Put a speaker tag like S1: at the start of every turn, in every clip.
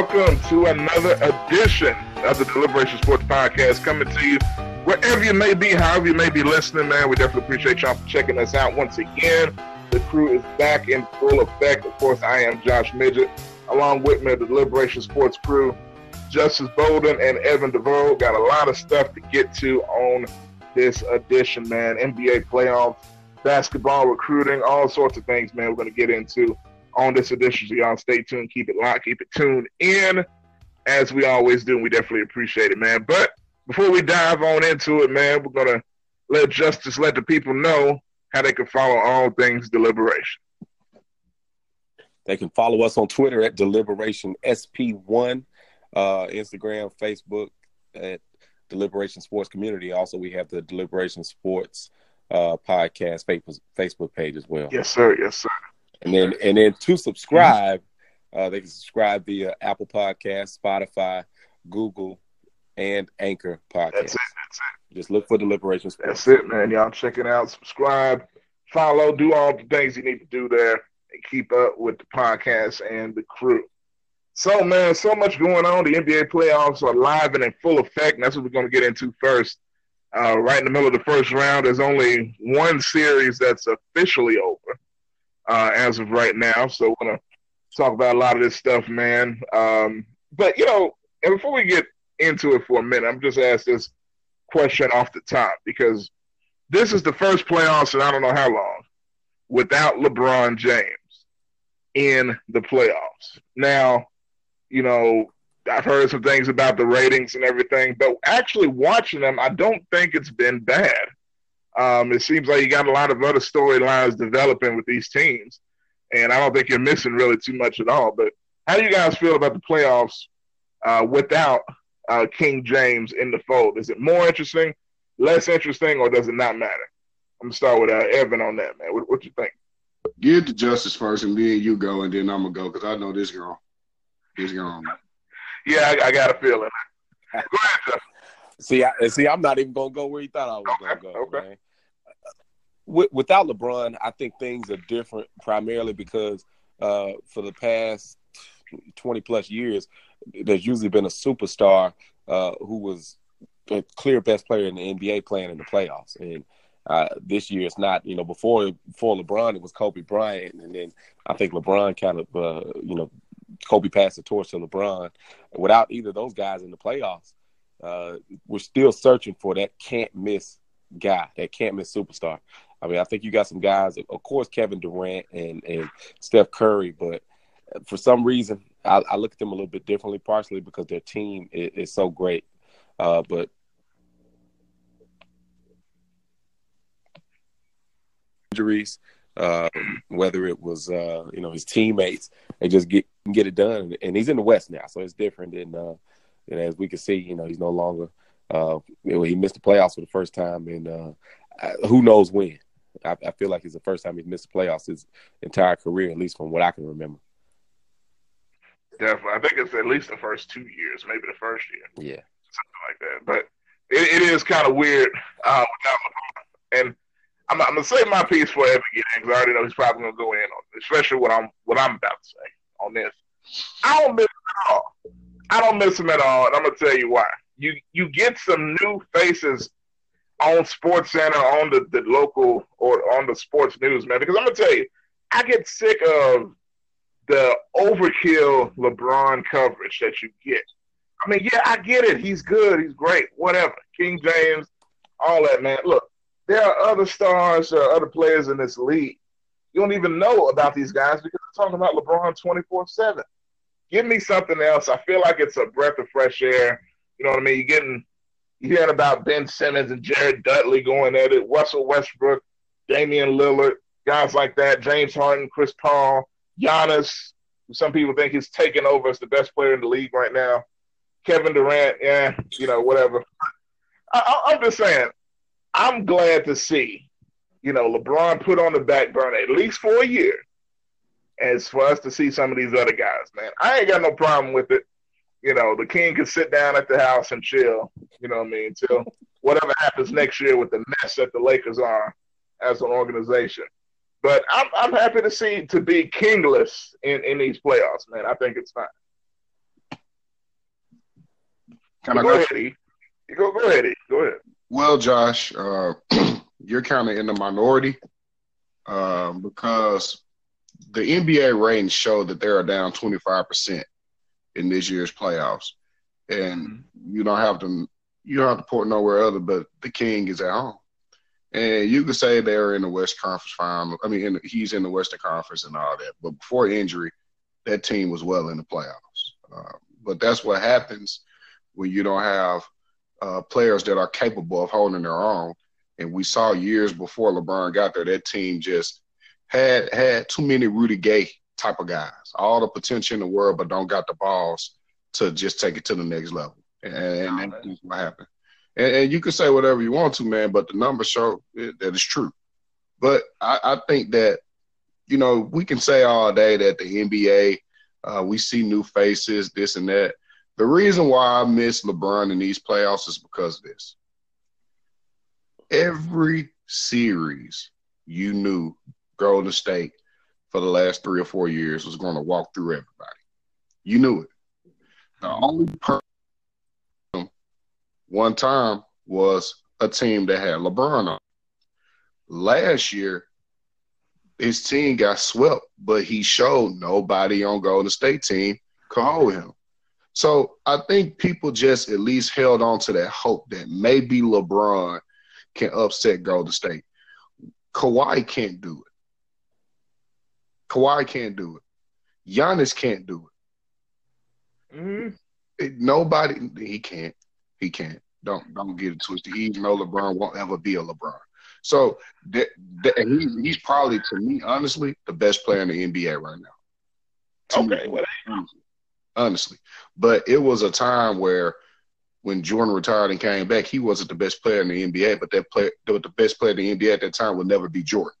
S1: welcome, to another edition of the Deliberation Sports Podcast coming to you wherever you may be, however you may be listening, man. We definitely appreciate y'all for checking us out once again. The crew is back in full effect. Of course, I am Josh Midget, along with me, the Deliberation Sports crew, Justice Bolden and Evan DeVoe. Got a lot of stuff to get to on this edition, man. NBA playoffs, basketball recruiting, all sorts of things, man. We're going to get into on this edition. So y'all stay tuned, keep it locked, keep it tuned in, as we always do. We definitely appreciate it, man. But before we dive on into it, man, we're gonna let Justice let the people know how they can follow all things deliberation.
S2: They can follow us on Twitter at Deliberation SP1, uh, Instagram, Facebook at Deliberation Sports Community. Also, we have the Deliberation Sports uh, podcast Facebook page as well.
S1: Yes, sir. Yes, sir.
S2: And then and then to subscribe, uh, they can subscribe via Apple Podcast, Spotify, Google, and Anchor Podcast.
S1: That's it. That's it.
S2: Just look for Deliberation
S1: Sports. That's it, man. Y'all check it out. Subscribe, follow, do all the things you need to do there, and keep up with the podcast and the crew. So, man, so much going on. The NBA playoffs are live and in full effect, and that's what we're going to get into first. Uh, right in the middle of the first round, there's only one series that's officially over uh, as of right now. So we're gonna talk about a lot of this stuff, man. Um, but you know, and before we get into it for a minute, I'm just ask this question off the top because this is the first playoffs in I don't know how long without LeBron James in the playoffs. Now, you know, I've heard some things about the ratings and everything, but actually watching them, I don't think it's been bad. Um, it seems like you got a lot of other storylines developing with these teams, and I don't think you're missing really too much at all. But how do you guys feel about the playoffs uh, without uh, King James in the fold? Is it more interesting, less interesting, or does it not matter? I'm gonna start with uh, Evan on that, man. What, what you think?
S3: Give the justice first, and then you go, and then I'm gonna go because I know this girl. This girl.
S1: Yeah, I, I got a feeling. Go ahead, Justin.
S2: See, I, see, I'm not even gonna go where you thought I was okay, gonna go. Okay. Man without LeBron, I think things are different primarily because uh, for the past 20 plus years, there's usually been a superstar uh, who was the clear best player in the NBA playing in the playoffs. And uh, this year it's not, you know, before before LeBron, it was Kobe Bryant. And then I think LeBron kind of, uh, you know, Kobe passed the torch to LeBron. Without either of those guys in the playoffs, uh, we're still searching for that can't miss guy, that can't miss superstar. I mean, I think you got some guys, of course, Kevin Durant and, and Steph Curry, but for some reason, I, I look at them a little bit differently, partially because their team is, is so great. Uh, but injuries, uh, whether it was uh, you know his teammates, they just get get it done. And he's in the West now, so it's different. And, uh, and as we can see, you know, he's no longer. Uh, he missed the playoffs for the first time, and uh, who knows when. I, I, feel like it's the first time he's missed the playoffs his entire career, at least from what I can remember.
S1: Definitely, I think it's at least the first two years, maybe the first
S2: year. Yeah,
S1: something like that. But it, it is kind of weird uh, And I'm, I'm, gonna say my piece for Evan again I already know he's probably gonna go in on, it, especially what I'm what I'm about to say on this. I don't miss him at all. I don't miss him at all, and I'm gonna tell you why. You you get some new faces on Sports Center, on the, the local or on the sports news, man. Because I'm gonna tell you, I get sick of the overkill LeBron coverage that you get. I mean, yeah, I get it. He's good. He's great. Whatever. King James, all that, man. Look, there are other stars, or other players in this league. You don't even know about these guys because they're talking about LeBron 24 7. Give me something else. I feel like it's a breath of fresh air. You know what I mean? You're getting hearing about Ben Simmons and Jared Dudley going at it, Russell Westbrook, Damian Lillard, guys like that, James Harden, Chris Paul, Giannis. Some people think he's taking over as the best player in the league right now. Kevin Durant, yeah, you know, whatever. I, I'm just saying, I'm glad to see, you know, LeBron put on the back burner at least for a year, as for us to see some of these other guys, man. I ain't got no problem with it you know, the king can sit down at the house and chill, you know what I mean, until whatever happens next year with the mess that the Lakers are as an organization. But I'm I'm happy to see to be kingless in, in these playoffs, man. I think it's fine. Can I go, go ahead? E. Go go ahead. E. Go ahead.
S3: Well, Josh, uh, you're kind of in the minority um, because the NBA ratings show that they are down 25 percent in this year's playoffs, and mm-hmm. you don't have to you don't have to port nowhere other. But the King is at home, and you could say they're in the West Conference final. I mean, in he's in the Western Conference and all that. But before injury, that team was well in the playoffs. Uh, but that's what happens when you don't have uh, players that are capable of holding their own. And we saw years before LeBron got there, that team just had had too many Rudy Gay type of guys, all the potential in the world, but don't got the balls to just take it to the next level. And, and that's what happened. And, and, you can say whatever you want to, man, but the numbers show it, that it's true. But I, I, think that, you know, we can say all day that the NBA, uh, we see new faces, this and that. The reason why I miss LeBron in these playoffs is because of this. Every series you knew Golden State for the last three or four years was going to walk through everybody. You knew it. The mm-hmm. only person one time was a team that had LeBron on. Last year, his team got swept, but he showed nobody on Golden State team could hold him. So I think people just at least held on to that hope that maybe LeBron can upset Golden State. Kawhi can't do it. Kawhi can't do it. Giannis can't do it. Mm-hmm. it nobody he can't. He can't. Don't don't get it twisted. He's no LeBron won't ever be a LeBron. So that, that he's he's probably to me honestly the best player in the NBA right now.
S1: To okay, me,
S3: honestly, honestly, but it was a time where when Jordan retired and came back, he wasn't the best player in the NBA, but that player, the best player in the NBA at that time would never be Jordan.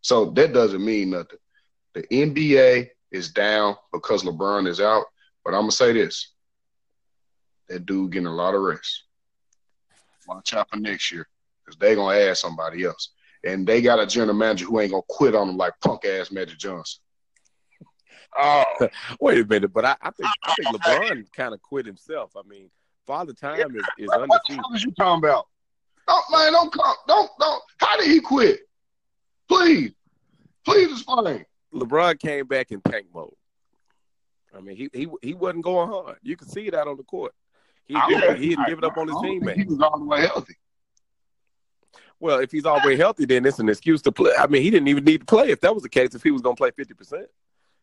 S3: So that doesn't mean nothing. The NBA is down because LeBron is out, but I'm gonna say this: that dude getting a lot of rest. Watch out for next year because they gonna add somebody else, and they got a general manager who ain't gonna quit on them like punk ass Magic Johnson.
S2: Oh, wait a minute, but I, I think I think LeBron kind of quit himself. I mean, Father Time is, is undefeated. What
S3: the you talking about? Don't man, don't come, don't don't. How did he quit? Please, please explain.
S2: LeBron came back in tank mode. I mean, he he he wasn't going hard. You could see it out on the court. He had, he had given up on his teammates.
S3: He was all the way healthy.
S2: Well, if he's all the way healthy, then it's an excuse to play. I mean, he didn't even need to play if that was the case. If he was going to play fifty percent,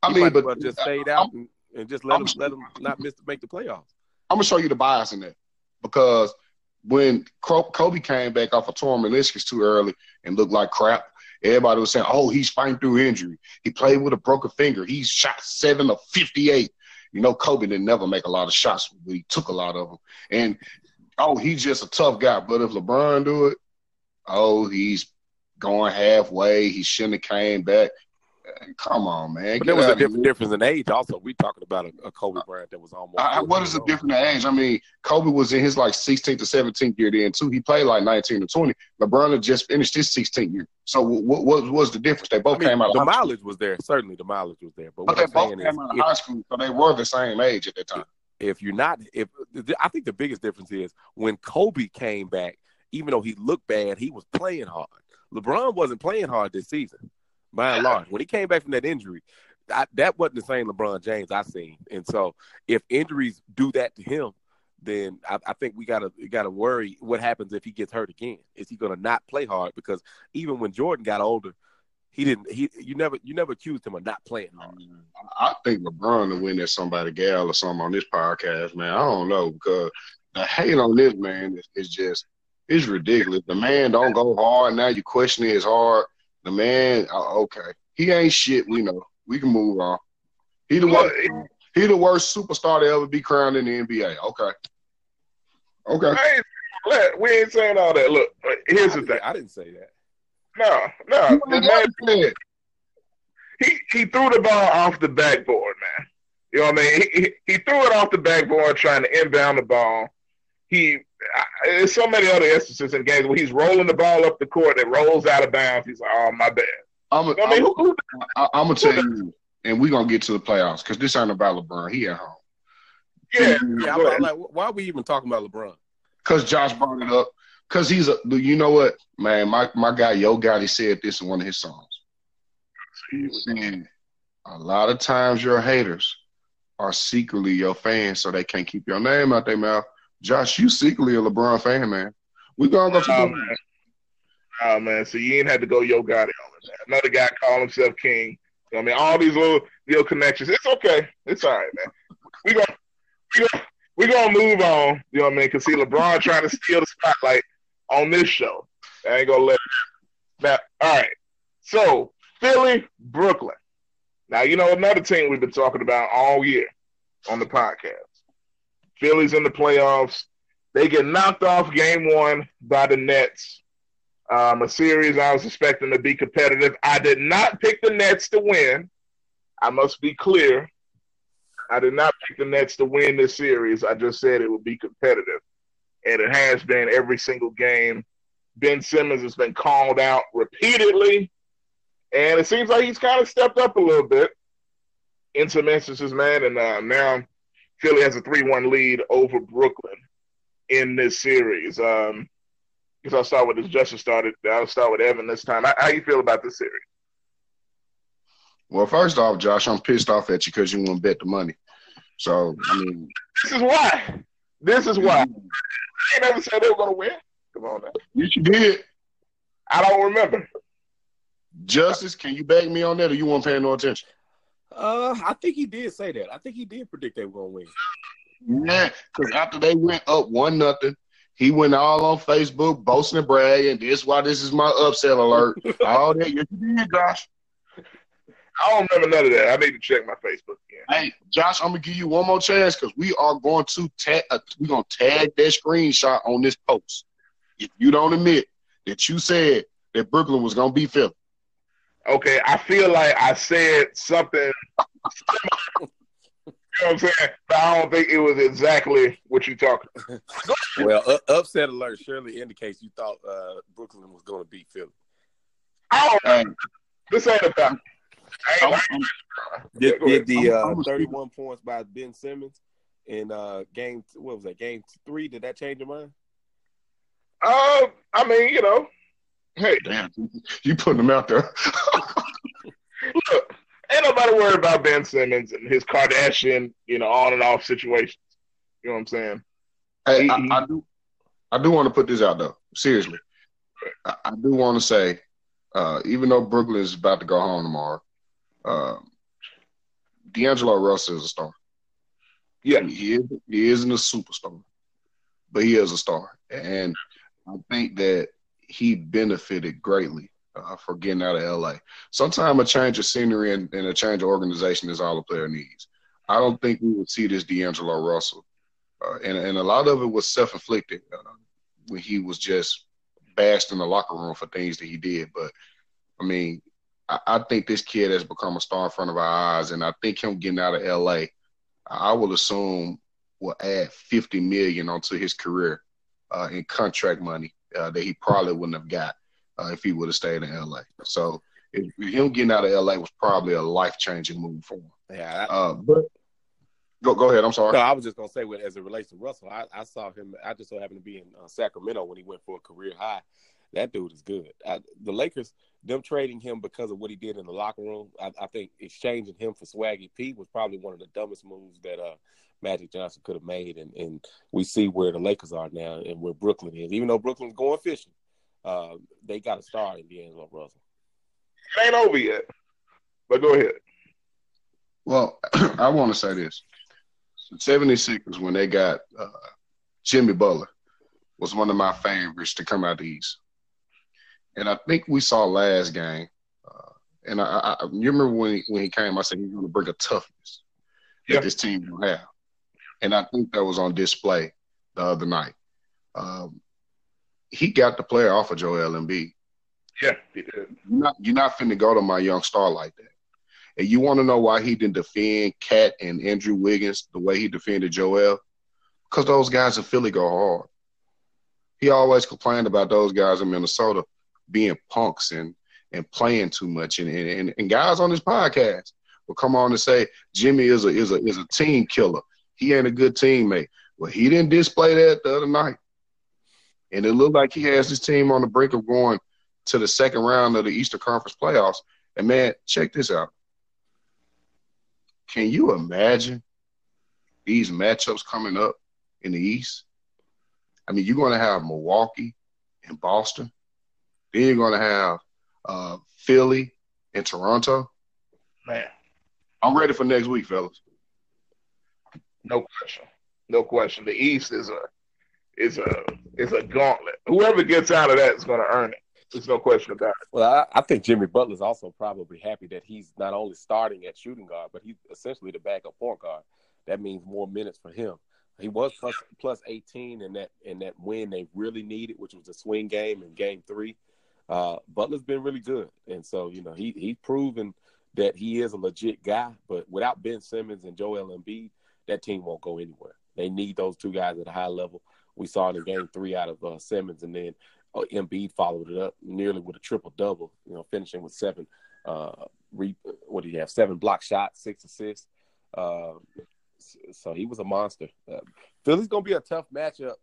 S2: I mean, but well just stayed out and, and, just let I'm him let him not miss to make the playoffs.
S3: I'm gonna show you the bias in that because when Kobe came back off a torn meniscus too early and looked like crap, everybody was saying, "Oh, he's fighting through injury. He played with a broken finger. He shot seven of 58." You know, Kobe didn't never make a lot of shots, but he took a lot of them. And oh, he's just a tough guy. But if LeBron do it, oh, he's going halfway. He shouldn't have came back. Come on, man.
S2: But there was a different difference in age. Also, we talking about a, a Kobe Bryant that was almost.
S3: I, what is the difference in age? I mean, Kobe was in his like 16th to 17th year then too. He played like 19 to 20. LeBron had just finished his 16th year. So what, what was the difference? They both I mean, came out.
S2: The mileage school. was there. Certainly, the mileage was there. But,
S3: but they both came is, out of if, high school, so they were the same age at that time.
S2: If you're not, if I think the biggest difference is when Kobe came back, even though he looked bad, he was playing hard. LeBron wasn't playing hard this season by and large. When he came back from that injury, I, that wasn't the same LeBron James I seen. And so if injuries do that to him, then I, I think we gotta we gotta worry what happens if he gets hurt again. Is he gonna not play hard? Because even when Jordan got older, he didn't. He you never you never accused him of not playing hard.
S3: I think LeBron to win at somebody gal or something on this podcast, man. I don't know because the hate on this man is, is just it's ridiculous. The man don't go hard. Now you question his heart. The man, oh, okay, he ain't shit. We know. We can move on. He the worst. He the worst superstar to ever be crowned in the NBA. Okay. Okay.
S1: Ain't, we ain't saying all that. Look, here's the thing.
S2: I didn't say that.
S1: No, no. The man, he he threw the ball off the backboard, man. You know what I mean? He, he, threw it off the backboard trying to inbound the ball. He there's so many other instances in games where he's rolling the ball up the court and rolls out of bounds. He's like, "Oh, my bad."
S3: I'm a, I mean, who, who, I'm gonna tell you, and we're gonna get to the playoffs because this ain't about LeBron. He at home.
S1: Yeah,
S2: yeah. I'm like, why are we even talking about LeBron?
S3: Because Josh brought it up. Because he's a, you know what, man, my, my guy Yo Gotti said this in one of his songs. He was saying, a lot of times your haters are secretly your fans, so they can't keep your name out their mouth. Josh, you secretly a LeBron fan, man. We gonna go to
S1: oh, man. oh man, so you ain't had to go Yo Gotti on it. Another guy call himself King. You know I mean, all these little little connections. It's okay. It's all right, man. We gonna we gonna we gonna move on. You know what I mean? Cause see, LeBron trying to steal the spotlight on this show. I ain't gonna let. Now, all right. So Philly, Brooklyn. Now you know another team we've been talking about all year on the podcast. Philly's in the playoffs. They get knocked off game one by the Nets. Um, a series I was expecting to be competitive. I did not pick the Nets to win. I must be clear. I did not pick the Nets to win this series. I just said it would be competitive and it has been every single game. Ben Simmons has been called out repeatedly, and it seems like he's kind of stepped up a little bit in some instances, man. And uh, now Philly has a three-one lead over Brooklyn in this series. Um, because I'll start with this. Justin started. I'll start with Evan this time. How, how you feel about this series?
S3: Well, first off, Josh, I'm pissed off at you because you won't bet the money. So I mean,
S1: this is why. This is why. They never said they were going to win. Come on now.
S3: Yes, you did.
S1: I don't remember.
S3: Justice, can you back me on that, or you won't pay no attention?
S2: Uh, I think he did say that. I think he did predict they were going to win.
S3: Yeah, because after they went up one nothing, he went all on Facebook boasting and bragging. This is why this is my upset alert. all that. Yes, you did, Josh.
S1: I don't remember none of that. I need to check my Facebook again.
S3: Hey, Josh, I'm gonna give you one more chance because we are going to tag. Uh, we're gonna tag that screenshot on this post. If you don't admit that you said that Brooklyn was gonna be Philly.
S1: Okay, I feel like I said something. you know what I'm saying? But I don't think it was exactly what you talking.
S2: well, uh, upset alert surely indicates you thought uh, Brooklyn was going to beat Philly.
S1: I don't know. This ain't about
S2: did, did the uh, 31 points by Ben Simmons in uh, game, what was that, game three, did that change your mind?
S1: Uh, I mean, you know, hey.
S3: Damn, you putting them out there.
S1: Look, ain't nobody worried about Ben Simmons and his Kardashian, you know, on and off situations. You know what I'm saying?
S3: Hey, he, I, I, do, I do want to put this out though. Seriously, I, I do want to say, uh, even though Brooklyn is about to go home tomorrow, um, D'Angelo Russell is a star. Yeah, he is. He isn't a superstar, but he is a star, and I think that he benefited greatly uh, for getting out of LA. Sometimes a change of scenery and, and, a change of organization is all a player needs. I don't think we would see this D'Angelo Russell, uh, and and a lot of it was self inflicted uh, when he was just bashed in the locker room for things that he did. But I mean, I, think this kid has become a star in front of our eyes, and I think him getting out of LA, I will assume will add 50 million onto his career uh, in contract money uh, that he probably wouldn't have got uh, if he would have stayed in LA. So it, him getting out of LA was probably a life changing move for him.
S2: Yeah,
S3: I, uh, but go go ahead. I'm sorry.
S2: No, I was just gonna say, as it relates to Russell, I, I saw him. I just so happened to be in uh, Sacramento when he went for a career high. That dude is good. I, the Lakers them trading him because of what he did in the locker room, I, I, think exchanging him for Swaggy P was probably one of the dumbest moves that uh, Magic Johnson could have made. And, and we see where the Lakers are now and where Brooklyn is. Even though Brooklyn's going fishing, uh, they got a star in D'Angelo Russell.
S1: It ain't over yet, but go ahead.
S3: Well, I want to say this. 76ers, when they got uh, Jimmy Butler, was one of my favorites to come out of the East. And I think we saw last game. Uh, and I, I, you remember when he, when he came, I said he's going to bring a toughness that this team will have. And I think that was on display the other night. Um, he got the player off of Joel Embiid.
S1: Yeah, he did. You're
S3: not, you're not finna go to my young star like that. And you want to know why he didn't defend KAT and Andrew Wiggins the way he defended Joel? Because those guys in Philly go hard. He always complained about those guys in Minnesota being punks and and playing too much. And and, and guys on this podcast will come on and say Jimmy is a is a is a team killer. he ain't a good teammate. Well, he didn't display that the other night. And it looked like he has his team on the brink of going to the second round of the Eastern Conference playoffs. And man, check this out. Can you imagine these matchups coming up in the East? I mean, you're going to have Milwaukee and Boston. Then you're going to have uh, Philly and Toronto.
S1: Man,
S3: I'm ready for next week, fellas.
S1: No question. No question. The East is a is a is a gauntlet. Whoever gets out of that is going to earn it. There's no question about it.
S2: Well, I, I think Jimmy Butler's also probably happy that he's not only starting at shooting guard, but he's essentially the backup point guard. That means more minutes for him. He was plus plus 18 in that in that win they really needed, which was a swing game in Game Three. Uh, Butler's been really good, and so you know he he's proven that he is a legit guy. But without Ben Simmons and Joel Embiid, that team won't go anywhere. They need those two guys at a high level. We saw it in Game Three out of uh, Simmons, and then uh, Embiid followed it up nearly with a triple double. You know, finishing with seven. Uh, re- what did he have? Seven block shots, six assists. Uh, so he was a monster. Uh, Philly's gonna be a tough matchup.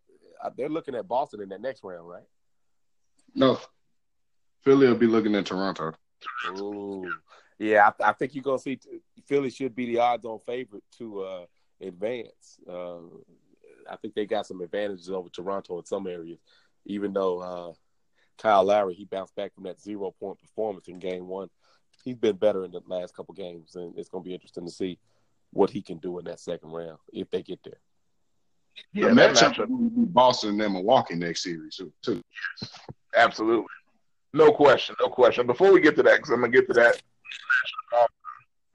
S2: Uh, they're looking at Boston in that next round, right?
S3: No, Philly will be looking at Toronto.
S2: Ooh. Yeah, I, I think you're gonna see Philly should be the odds-on favorite to uh, advance. Uh, I think they got some advantages over Toronto in some areas, even though uh, Kyle Lowry he bounced back from that zero-point performance in Game One. He's been better in the last couple games, and it's gonna be interesting to see what he can do in that second round if they get there.
S3: Yeah, the matchup, matchup Boston and Milwaukee next series too.
S1: Yes, absolutely, no question, no question. Before we get to that, because I'm gonna get to that,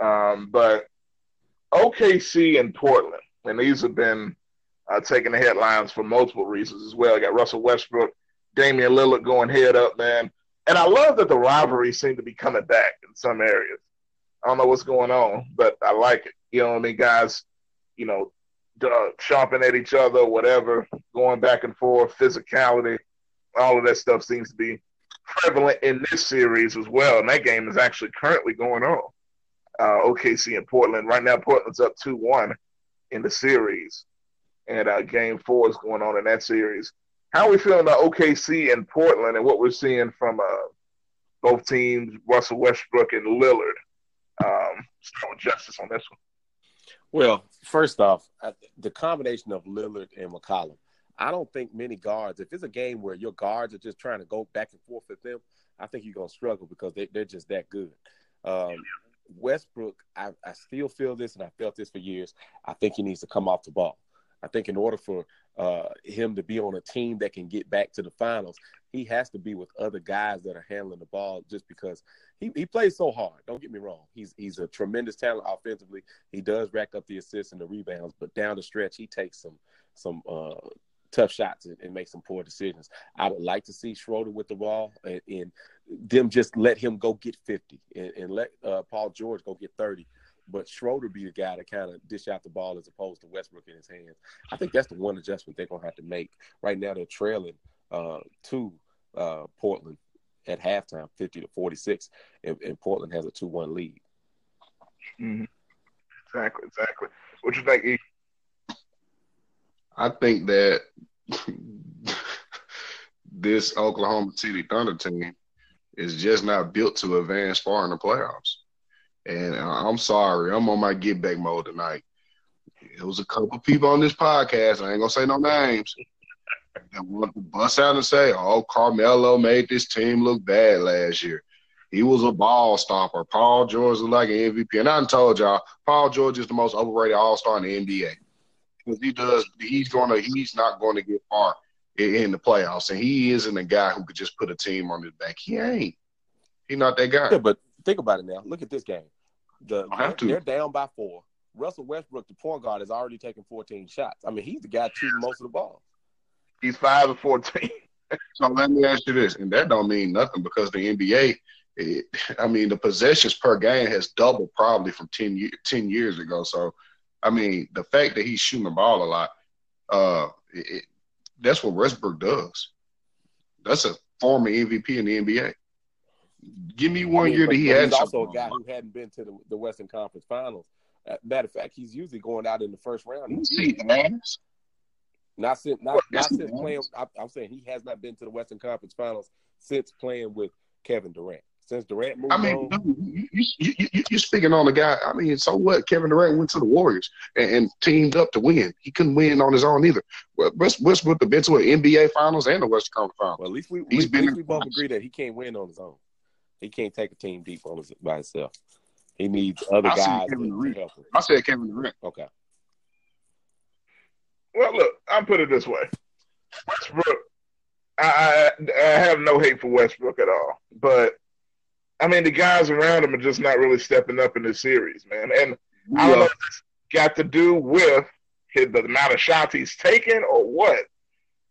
S1: um, but OKC and Portland, and these have been uh, taking the headlines for multiple reasons as well. You got Russell Westbrook, Damian Lillard going head up, man. And I love that the rivalry seem to be coming back in some areas. I don't know what's going on, but I like it. You know what I mean? Guys, you know, uh, chomping at each other, whatever, going back and forth, physicality, all of that stuff seems to be prevalent in this series as well. And that game is actually currently going on. Uh, OKC and Portland. Right now, Portland's up 2 1 in the series. And uh, game four is going on in that series. How are we feeling about OKC and Portland and what we're seeing from uh, both teams, Russell Westbrook and Lillard? Um, start with Justice on this one.
S2: Well, first off, the combination of Lillard and McCollum, I don't think many guards, if it's a game where your guards are just trying to go back and forth with them, I think you're going to struggle because they, are just that good. Um, Westbrook, I, I, still feel this, and I felt this for years. I think he needs to come off the ball. I think in order for uh, him to be on a team that can get back to the finals, he has to be with other guys that are handling the ball just because he, he plays so hard. Don't get me wrong. He's he's a tremendous talent offensively. He does rack up the assists and the rebounds, but down the stretch he takes some some uh, tough shots and, and, make some poor decisions. I would like to see Schroeder with the ball and, and them just let him go get 50 and, and let uh, Paul George go get 30 but Schroeder be the guy to kind of dish out the ball as opposed to Westbrook in his hands. I think that's the one adjustment they're gonna have to make. Right now they're trailing uh, to uh, Portland at halftime, fifty to forty six, and, and, Portland has a two one lead.
S1: Mm-hmm. Exactly, exactly. What you think?
S3: I think that this Oklahoma City Thunder team is just not built to advance far in the playoffs. And I'm sorry, I'm on my get back mode tonight. It was a couple people on this podcast. I ain't gonna say no names. That want to bust out and say, "Oh, Carmelo made this team look bad last year. He was a ball stopper. Paul George was like an MVP." And I told y'all, Paul George is the most overrated All Star in the NBA because he does. He's gonna. He's not going to get far in the playoffs, and he isn't a guy who could just put a team on his back. He ain't. He's not that guy.
S2: Yeah, but think about it now. Look at this game. The they're, they're, down by four. Russell Westbrook, the point guard, has already taken 14 shots. I mean, he's the guy shooting most of the ball.
S1: He's five of 14.
S3: so let me ask you this, and that don't mean nothing because the NBA, it, I mean, the possessions per game has doubled probably from 10, 10 years ago. So, I mean, the fact that he's shooting the ball a lot, uh, it, that's what Westbrook does. That's a former MVP in the NBA. Give me one I mean, year that he had.
S2: He's also a guy who hadn't been to the, the Western Conference Finals Uh, matter of fact, he's usually going out in the first round.
S3: He's
S2: not since not, not since playing. I, I'm saying he has not been to the Western Conference Finals since playing with Kevin Durant. Since Durant moved
S3: I mean,
S2: on,
S3: you, you, you, you're speaking on the guy. I mean, so what? Kevin Durant went to the Warriors and, and teamed up to win. He couldn't win on his own either. West, Westbrook have been to an NBA Finals and the Western Conference Finals.
S2: well, at least we, He's we, been we both agree that he can't win on his own. He can't take a team deep on his, by himself. He needs other
S3: I
S2: guys
S3: Kevin
S2: to,
S3: Durant.
S2: to help him.
S3: I said Kevin Durant.
S2: Okay.
S1: Well, look, I'll put it this way: Westbrook. I, I I have no hate for Westbrook at all, but I mean the guys around him are just not really stepping up in this series, man. And I don't know if it's got to do with his, the amount of shots he's taken or what.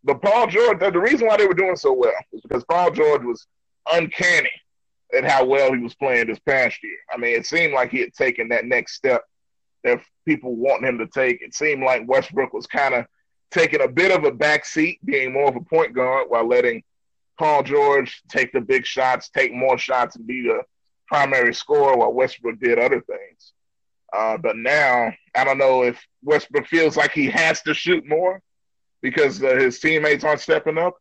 S1: But Paul George, the, the reason why they were doing so well is because Paul George was uncanny at how well he was playing this past year. I mean, it seemed like he had taken that next step that people want him to take. It seemed like Westbrook was kind of taking a bit of a back seat, being more of a point guard while letting Paul George take the big shots, take more shots, and be the primary scorer while Westbrook did other things. Uh, but now, I don't know if Westbrook feels like he has to shoot more because uh, his teammates aren't stepping up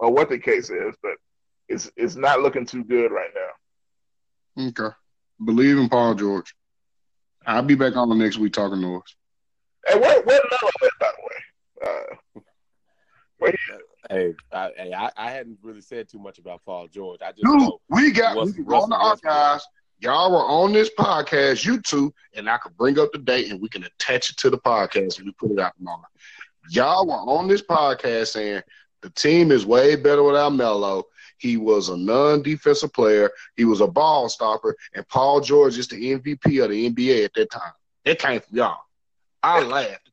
S1: or what the case is, but it's, it's not looking too good right now.
S3: Okay. Believe in Paul George. I'll be back on the next week talking to us.
S1: Hey, Melo at, by the way? Uh,
S2: Hey, I, I, I hadn't really said too much about Paul George. I just
S3: Dude, we got
S2: Russ-
S3: we on the archives. Y'all were on this podcast, you two, and I could bring up the date and we can attach it to the podcast and we put it out tomorrow. Y'all were on this podcast saying the team is way better without Melo. He was a non-defensive player. He was a ball stopper, and Paul George is the MVP of the NBA at that time. It came from y'all. I laughed.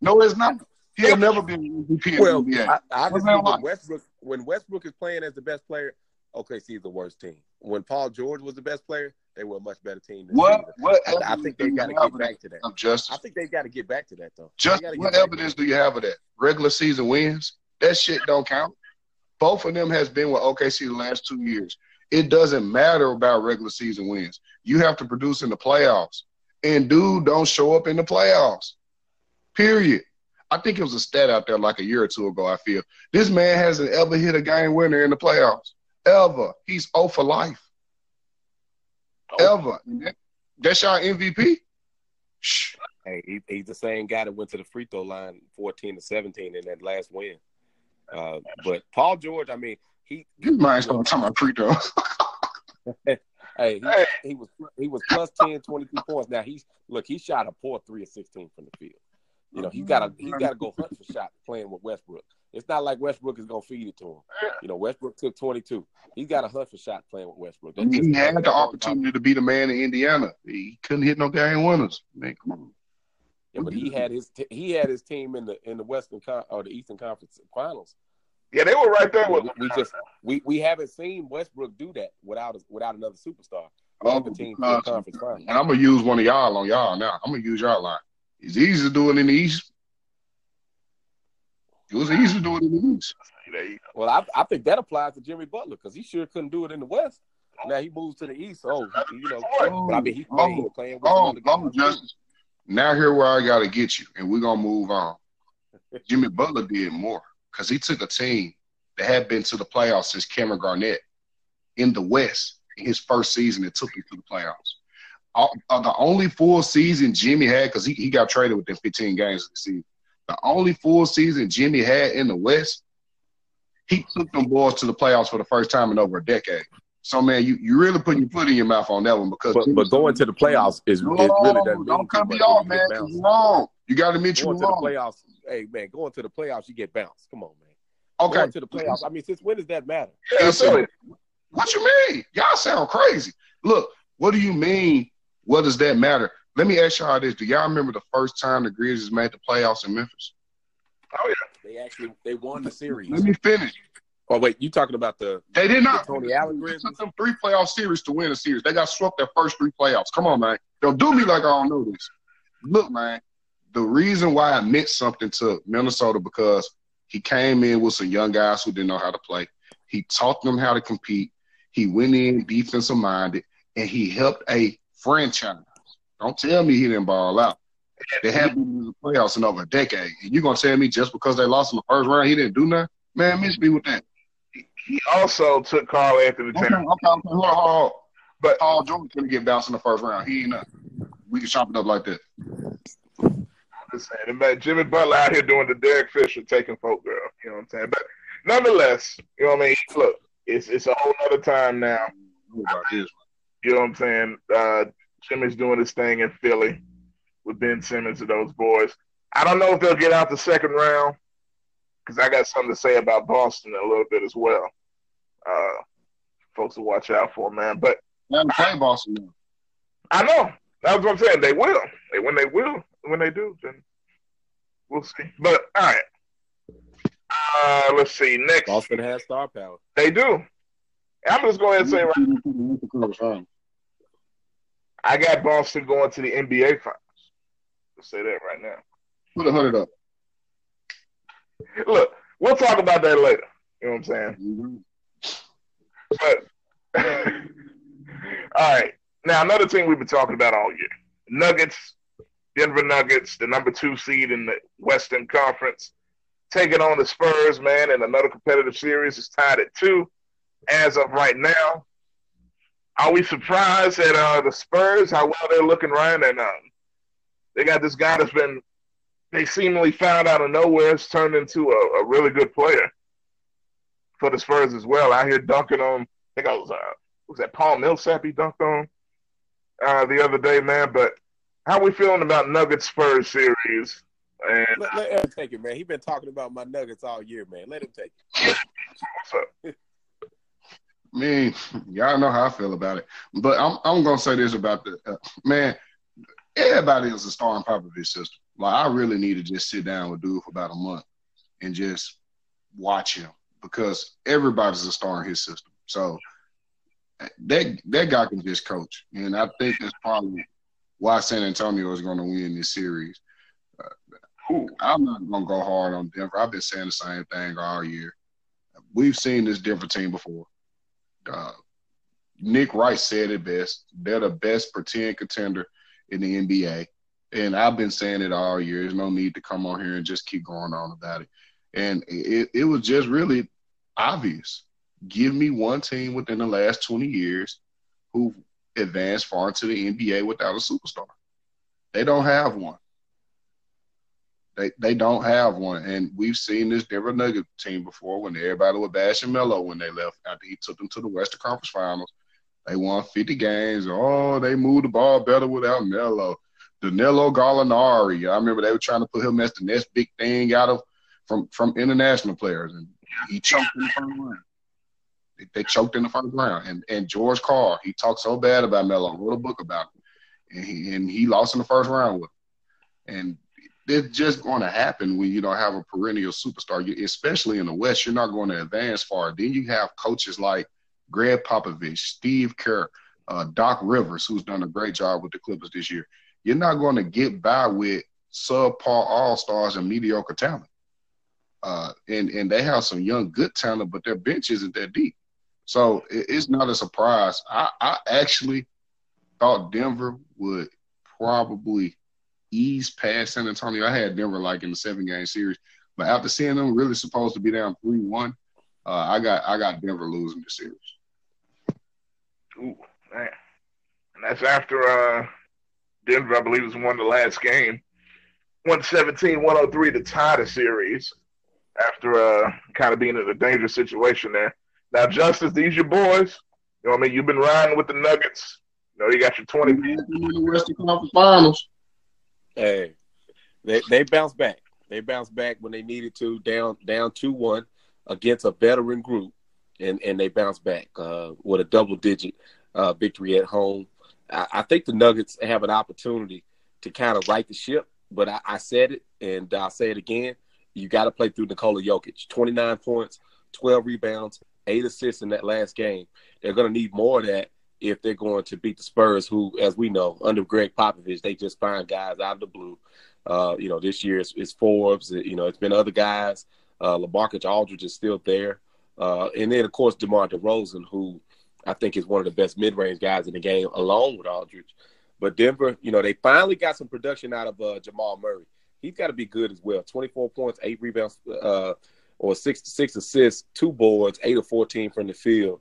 S3: No, it's not. He'll never be MVP
S2: Well. I, just when? Westbrook when Westbrook is playing as the best player, OKC is the worst team. When Paul George was the best player, they were a much better team. Than
S3: What? What?
S2: I, I think they got to get back to that.
S3: of justice?
S2: I think they got to get back to that though.
S3: Just what evidence do you have of that? Regular season wins? That shit don't count. Both of them has been with OKC the last two years. It doesn't matter about regular season wins. You have to produce in the playoffs. And dude don't show up in the playoffs. Period. I think it was a stat out there like a year or two ago, I feel. This man hasn't ever hit a game winner in the playoffs. Ever. He's 0 for life. Ever. That- That's your MVP?
S2: Hey, he, he's the same guy that went to the free throw line 14 to 17 in that last win. Uh, but Paul George, I mean, he
S3: This man started talking about free throws.
S2: hey, he,
S1: Hey.
S2: he was he was plus 10, 22 points. Now he's look, he shot a poor three of 16 from the field. You know, he's gotta mm-hmm. he's gotta go hunt for shots playing with Westbrook. It's not like Westbrook is gonna feed it to him. You know, Westbrook took 22. He's got to hunt for shots playing with Westbrook. That's
S3: he had the opportunity to be the man in Indiana. He couldn't hit no game winners. Man, come on.
S2: Yeah, but he had his t- he had his team in the in the Western Con- or the Eastern Conference Finals.
S1: Yeah, they were right there with
S2: We, we just we, we haven't seen Westbrook do that without a, without another superstar.
S3: Oh,
S2: Take the team to the conference finals.
S3: And I'm gonna use one of y'all on y'all now. I'm gonna use y'all line. It's easy to do it in the East. It was easy to do it in the East.
S2: Well, I, I think that applies to Jimmy Butler because he sure couldn't do it in the West. Now he moves to the East. Oh, you know, but I mean, he playing, he playing with
S3: Oh, oh. Justice. Now here where I gotta get you, and we're gonna move on. Jimmy Butler did more because he took a team that had been to the playoffs since Cameron Garnett in the West in his first season and took him to the playoffs. All, uh, the only full season Jimmy had because he, he got traded within 15 games of the season. The only full season Jimmy had in the West, he took them boys to the playoffs for the first time in over a decade. So man, you you really putting your foot in your mouth on that one because
S2: But, but going to the playoffs is
S3: no,
S2: it really doesn't mean
S3: don't cut me off, man.
S2: you get
S3: 'cause
S2: bounced.
S3: You're wrong. You got to admit you're
S2: Going to the playoffs, hey man, going to the playoffs, you get bounced. Come on, man.
S3: Okay.
S2: Going to the playoffs. I mean, since when does that matter?
S1: Yeah, so
S3: what you mean? Y'all sound crazy. Look, what do you mean? What does that matter? Let me ask y'all this: Do y'all remember the first time the Grizzlies made the playoffs in Memphis?
S2: Oh yeah, they actually they won the series.
S3: Let me finish.
S2: Oh wait, you talking about the
S3: They did not.
S2: The Tony Allen
S3: It
S2: Grizzlies?
S3: took them three playoff series to win a series. They got swept their first three playoffs. Come on, man. Don't do me like I don't know this. Look, man. The reason why I meant something to Minnesota because he came in with some young guys who didn't know how to play. He taught them how to compete. He went in defensive minded, and he helped a franchise Don't tell me he didn't ball out. They haven't been in the playoffs in over a decade. And you're gonna tell me just because they lost in the first round, he didn't do nothing? Man, miss me with that.
S1: He also took Karl-Anthony
S3: Towns. Okay, okay, okay, hold on, hold on. But Paul George gonna get bounced in the first round. He ain't nothing. We can chop it up like that.
S1: I'm just saying, man, Jimmy Butler out here doing the Derek Fisher taking folk girl. You know what I'm saying? But nonetheless, you know what I mean. Look, it's it's a whole other time now. You know what I'm saying? Uh, Jimmy's doing his thing in Philly with Ben Simmons and those boys. I don't know if they'll get out the second round because I got something to say about Boston a little bit as well. Uh, folks to watch out for, man. But
S3: they play Boston now.
S1: I know. That's what I'm saying. They will. And when they will, when they do, then we'll see. But all right. Uh, let's see. Next,
S2: Boston has star power.
S1: They do. I'm just going to say right. I got Boston going to the NBA finals. Let's say that right now.
S3: Put a hundred up.
S1: Look, we'll talk about that later. You know what I'm saying? Mm-hmm. But all right. Now another thing we've been talking about all year: Nuggets, Denver Nuggets, the number two seed in the Western Conference, taking on the Spurs. Man, in another competitive series, is tied at two as of right now. Are we surprised at uh, the Spurs how well they're looking, Ryan? And um, they got this guy that's been they seemingly found out of nowhere has turned into a, a, really good player for the Spurs as well. Out here dunking on, I think I was uh, was that Paul Millsap he dunked on uh, the other day, man. But how we feeling about Nuggets Spurs series? And
S2: let, let him take it, man. He been talking about my Nuggets all year, man. Let him take it. What's
S3: up? Mean, y'all know how I feel about it, but I'm I'm gonna say this about the uh, man. Everybody is a star in Popovich system. Like I really need to just sit down with dude for about a month and just watch him because everybody's a star in his system. So that that guy can just coach, and I think that's probably why San Antonio is going to win this series. Uh, I'm not going to go hard on Denver. I've been saying the same thing all year. We've seen this Denver team before. Uh, Nick Wright said it best. They're the best pretend contender in the NBA. And I've been saying it all year. There's no need to come on here and just keep going on about it. And it, it was just really obvious. Give me one team within the last 20 years who advanced far into the NBA without a superstar. They don't have one. They they don't have one. And we've seen this Denver Nugget team before when everybody was bashing Melo when they left after he took them to the Western Conference Finals. They won 50 games. Oh, they moved the ball better without Melo. Danilo Gallinari. I remember they were trying to put him as the next big thing out of from from international players, and he choked in the first round. They, they choked in the first round, and and George Karl, he talked so bad about Melo, wrote a book about him, and he and he lost in the first round with him. And it's just going to happen when you don't have a perennial superstar, you, especially in the West. You're not going to advance far. Then you have coaches like Gregg Popovich, Steve Kerr, uh, Doc Rivers, who's done a great job with the Clippers this year. You're not going to get by with subpar all stars and mediocre talent. Uh, and and they have some young good talent, but their bench isn't that deep. So it, it's not a surprise. I, I actually thought Denver would probably ease past San Antonio. I had Denver like in the seven game series, but after seeing them really supposed to be down three one, uh, I got I got Denver losing the series.
S1: Ooh, man, and that's after uh, Denver, I believe, was won the last game, 117-103 to tie the series after uh, kind of being in a dangerous situation there. Now, Justice, these your boys. You know what I mean? You've been riding with the Nuggets. You know, you got your 20 in
S3: the Western Conference Finals.
S2: Hey, they they bounced back. They bounced back when they needed to, down down two one against a veteran group, and and they bounced back uh, with a double digit uh, victory at home. I, I, think the Nuggets have an opportunity to kind of right the ship. But I, I said it, and I'll say it again. You got to play through Nikola Jokic. Twenty nine points, twelve rebounds, eight assists in that last game. They're going to need more of that if they're going to beat the Spurs, who, as we know, under Gregg Popovich, they just find guys out of the blue. Uh, you know, this year it's, it's, Forbes. You know, it's been other guys. Uh, LaMarcus Aldridge is still there, uh, and then of course DeMar DeRozan, who I think is one of the best mid-range guys in the game, along with Aldridge. But Denver, you know, they finally got some production out of uh, Jamal Murray. He's got to be good as well. 24 points, eight rebounds, uh, or six six assists, two boards, eight or 14 from the field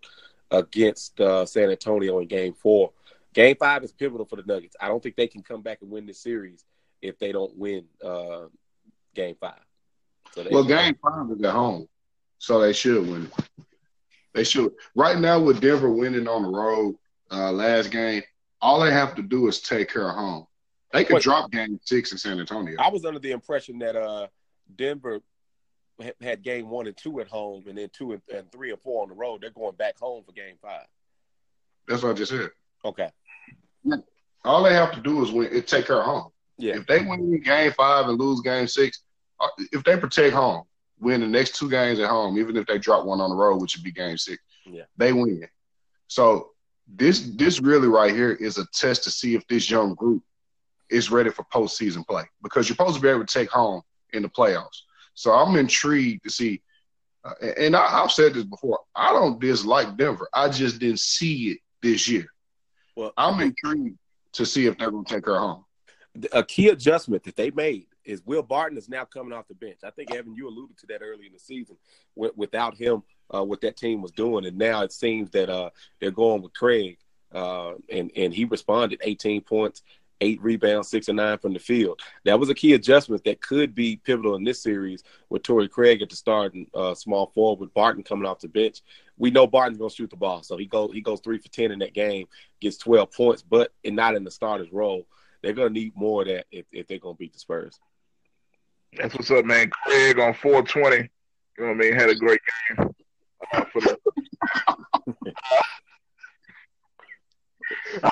S2: against uh, San Antonio in Game Four. Game Five is pivotal for the Nuggets. I don't think they can come back and win this series if they don't win uh, Game Five.
S3: So well, Game Five is at home, so they should win. They should. Right now, with Denver winning on the road uh, last game, all they have to do is take care of home. They could drop game six in San Antonio.
S2: I was under the impression that uh, Denver had game one and two at home, and then two and, and, three and four on the road. They're going back home for game five.
S3: That's what I just said.
S2: Okay.
S3: All they have to do is win. Take her home. Yeah. If they win game five and lose game six, uh, if they protect home, win the next two games at home, even if they drop one on the road, which would be game six,
S2: yeah.
S3: they win. So this this really right here is a test to see if this young group is ready for postseason play because you're supposed to be able to take home in the playoffs. So I'm intrigued to see. Uh, and I, have said this before. I don't dislike Denver. I just didn't see it this year. Well, I'm intrigued to see if they're going to take her home.
S2: A key adjustment that they made is Will Barton is now coming off the bench. I think Evan, you alluded to that early in the season. Without him, uh, what that team was doing, and now it seems that uh, they're going with Craig, uh, and and he responded 18 points, eight rebounds, six and nine from the field. That was a key adjustment that could be pivotal in this series with Torrey Craig at the start and uh, small forward with Barton coming off the bench. We know Barton's gonna shoot the ball, so he goes he goes three for ten in that game, gets 12 points, but and not in the starter's role. They're gonna need more of that if, if they're gonna beat the Spurs.
S1: That's what's up, man. Craig on 420. You know what I mean? Had a great game. Uh, for the,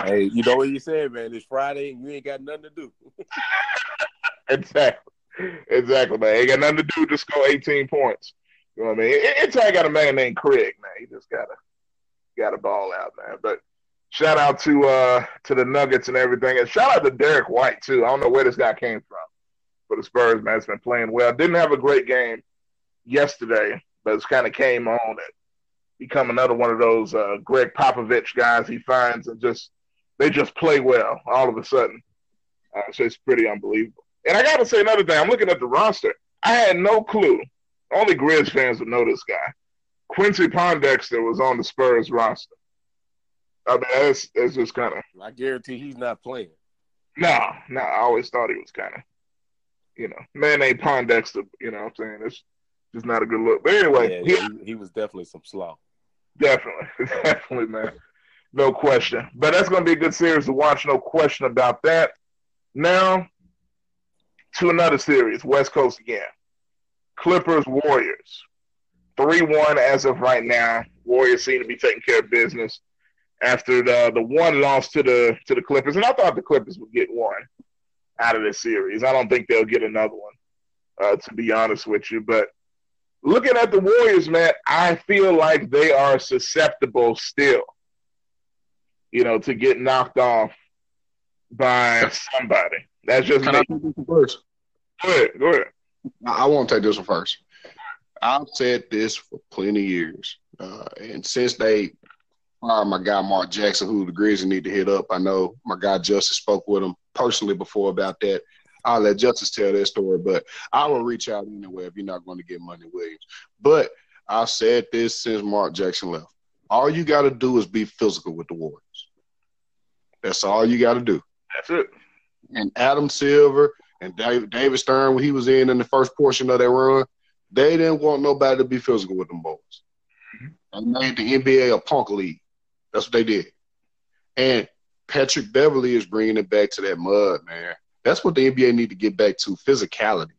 S2: hey, you know what you said, man. It's Friday and you ain't got nothing to do.
S1: exactly. Exactly, man. Ain't got nothing to do, just go 18 points. You know what I mean? It's I got a man named Craig, man. He just gotta gotta ball out, man. But shout out to uh to the Nuggets and everything. And shout out to Derrick White too. I don't know where this guy came from. But the Spurs, man, it's been playing well. Didn't have a great game yesterday, but it's kind of came on it become another one of those uh, Gregg Popovich guys he finds and just they just play well all of a sudden. Uh, so it's pretty unbelievable. And I got to say another thing. I'm looking at the roster. I had no clue. Only Grizz fans would know this guy. Quincy Pondexter was on the Spurs roster. I mean, that's, that's just kind of.
S2: I guarantee he's not playing.
S1: No, no. I always thought he was kind of, you know, man named Pondexter. You know what I'm saying? It's just not a good look. But anyway,
S2: yeah, he, he was definitely some slow.
S1: Definitely, definitely, man. No question. But that's going to be a good series to watch. No question about that. Now to another series, West Coast again. Clippers Warriors. 3 1 as of right now. Warriors seem to be taking care of business after the the one loss to the to the Clippers. And I thought the Clippers would get one out of this series. I don't think they'll get another one, uh, to be honest with you. But looking at the Warriors, man, I feel like they are susceptible still, you know, to get knocked off by somebody. That's just
S3: Can me. I take this one first?
S1: Go ahead. Go ahead.
S3: I won't take this one first. I've said this for plenty of years, uh, and since they fired my guy Mark Jackson, who the Grizzlies need to hit up, I know my guy Justice spoke with him personally before about that. I'll let Justice tell that story, but I will reach out anyway if you're not going to get Monty Williams. But I've said this since Mark Jackson left. All you got to do is be physical with the Warriors. That's all you got to do.
S1: That's it.
S3: And Adam Silver and David, David Stern, when he was in in the first portion of that run, they didn't want nobody to be physical with them boys. Mm-hmm. And made the NBA a punk league. That's what they did. And Patrick Beverley is bringing it back to that mud, man. That's what the NBA need to get back to physicality.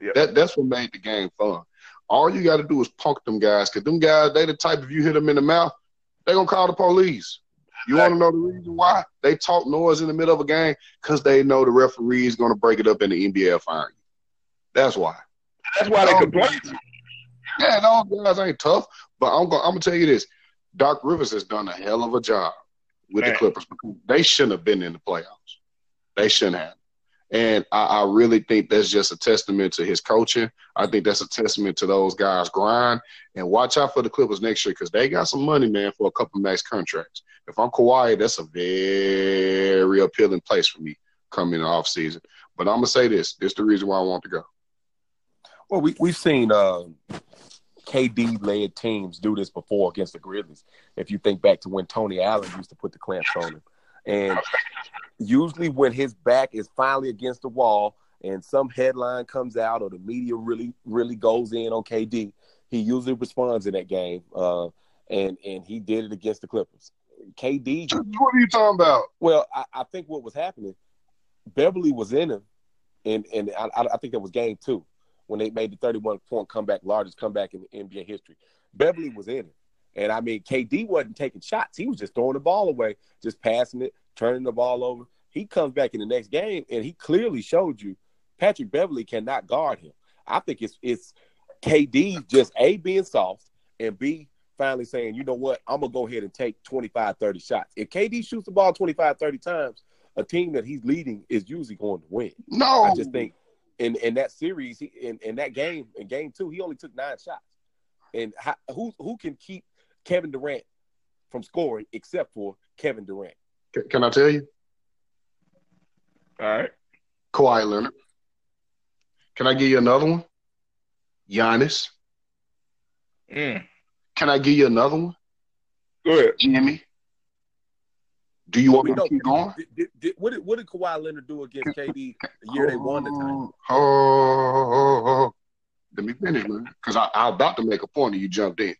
S3: Yep. That that's what made the game fun. All you got to do is punk them guys, cause them guys they the type if you hit them in the mouth, they gonna call the police. You want to know the reason why they talk noise in the middle of a game? Cause they know the referee is gonna break it up in the NBA firing you. That's why.
S1: That's why they complain.
S3: Yeah, those guys ain't tough. But I'm gonna I'm gonna tell you this: Doc Rivers has done a hell of a job with Man. the Clippers because they shouldn't have been in the playoffs. They shouldn't have. And I, I, really think that's just a testament to his coaching. I think that's a testament to those guys' grind. And watch out for the Clippers next year because they got some money, man, for a couple max contracts. If I'm Kawhi, that's a very appealing place for me coming off season. But I'm gonna say this: this is the reason why I want to go.
S2: Well, we we've seen uh, KD led teams do this before against the Grizzlies. If you think back to when Tony Allen used to put the clamps on him, and usually when his back is finally against the wall and some headline comes out or the media really really goes in on KD, he usually responds in that game. Uh, and and he did it against the Clippers. KD.
S3: What are you talking about?
S2: Well, I, I think what was happening, Beverley was in him, and and I, I think that was game two when they made the 31 point comeback, largest comeback in NBA history. Beverley was in it. And I mean, KD wasn't taking shots. He was just throwing the ball away, just passing it, turning the ball over. He comes back in the next game and he clearly showed you Patrick Beverley cannot guard him. I think it's it's KD just A being soft and B finally saying, you know what, I'm gonna go ahead and take 25, 30 shots. If KD shoots the ball 25, 30 times, a team that he's leading is usually going to win.
S3: No,
S2: I just think in in that series, he, in in that game, in game two, he only took nine shots. And how, who who can keep Kevin Durant from scoring except for Kevin Durant?
S3: Can I tell you?
S1: All right,
S3: Kawhi Leonard. Can I give you another one? Giannis.
S1: Mm.
S3: Can I give you another one?
S1: Go ahead,
S3: Jimmy. Do you want me to keep going?
S2: Did, did, did, what, did, what did Kawhi Leonard do against KD the year they won the title?
S3: Oh, oh, oh, oh. let me finish, man. Because I'm about to make a point and you jumped in.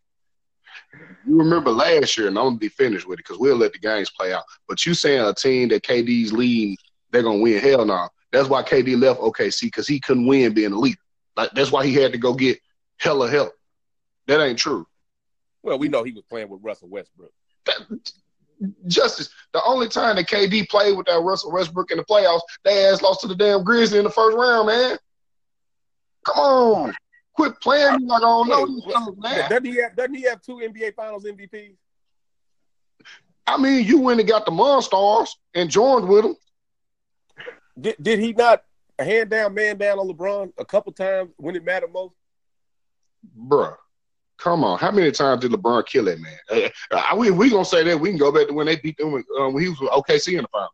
S3: You remember last year, and I'm gonna be finished with it because we'll let the games play out. But you saying a team that KD's leading, they're gonna win? Hell no. That's why KD left OKC because he couldn't win being a leader. Like that's why he had to go get hella help. That ain't true.
S2: Well, we know he was playing with Russell Westbrook.
S3: That, Justice, the only time that KD played with that Russell Westbrook in the playoffs, they ass lost to the damn Grizzlies in the first round, man. Come on. Quit playing me like I don't know these
S2: stuff, man. Doesn't he, have, doesn't he have two NBA Finals MVPs?
S3: I mean, you went and got the Monstars and joined with them.
S2: Did, did he not hand down, man down on LeBron a couple times when it mattered most?
S3: Bruh. Come on, how many times did LeBron kill that man? Uh, uh we we gonna say that we can go back to when they beat them when, um, when he was with OKC in the finals.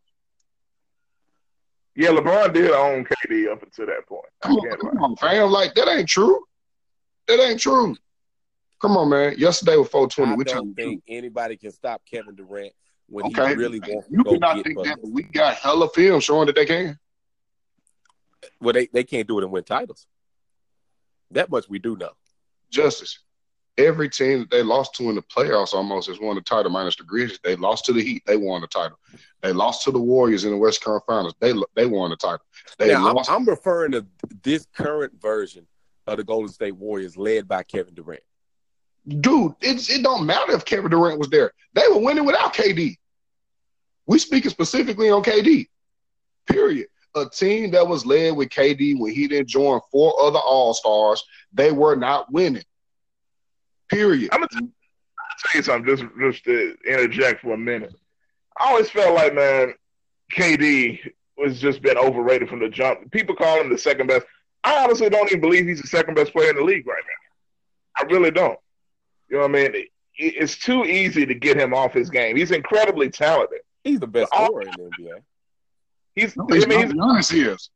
S1: Yeah, LeBron did own KD up until that point.
S3: Come on, come on, fam. Like that ain't true. That ain't true. Come on, man. Yesterday was 420.
S2: I
S3: Which
S2: don't think anybody can stop Kevin Durant when okay. he really wants you
S3: to go cannot think that, but we got hella film showing that they can.
S2: Well, they, they can't do it and win titles. That much we do know.
S3: Justice every team that they lost to in the playoffs almost has won the title, minus the Grizzlies. They lost to the Heat, they won the title. They lost to the Warriors in the West Conference Finals. They they won the title. They
S2: now, lost- I'm, I'm referring to this current version of the Golden State Warriors, led by Kevin Durant.
S3: Dude, it it don't matter if Kevin Durant was there. They were winning without KD. We speaking specifically on KD. Period. A team that was led with KD when he didn't join four other All Stars, they were not winning. Period.
S1: I'm gonna, tell you something, just just to interject for a minute. I always felt like, man, KD was just been overrated from the jump. People call him the second best. I honestly don't even believe he's the second best player in the league right now. I really don't. You know what I mean? It's too easy to get him off his game. He's incredibly talented.
S2: He's the best scorer in the NBA.
S1: He's, no, he's I mean,
S3: he's, he is.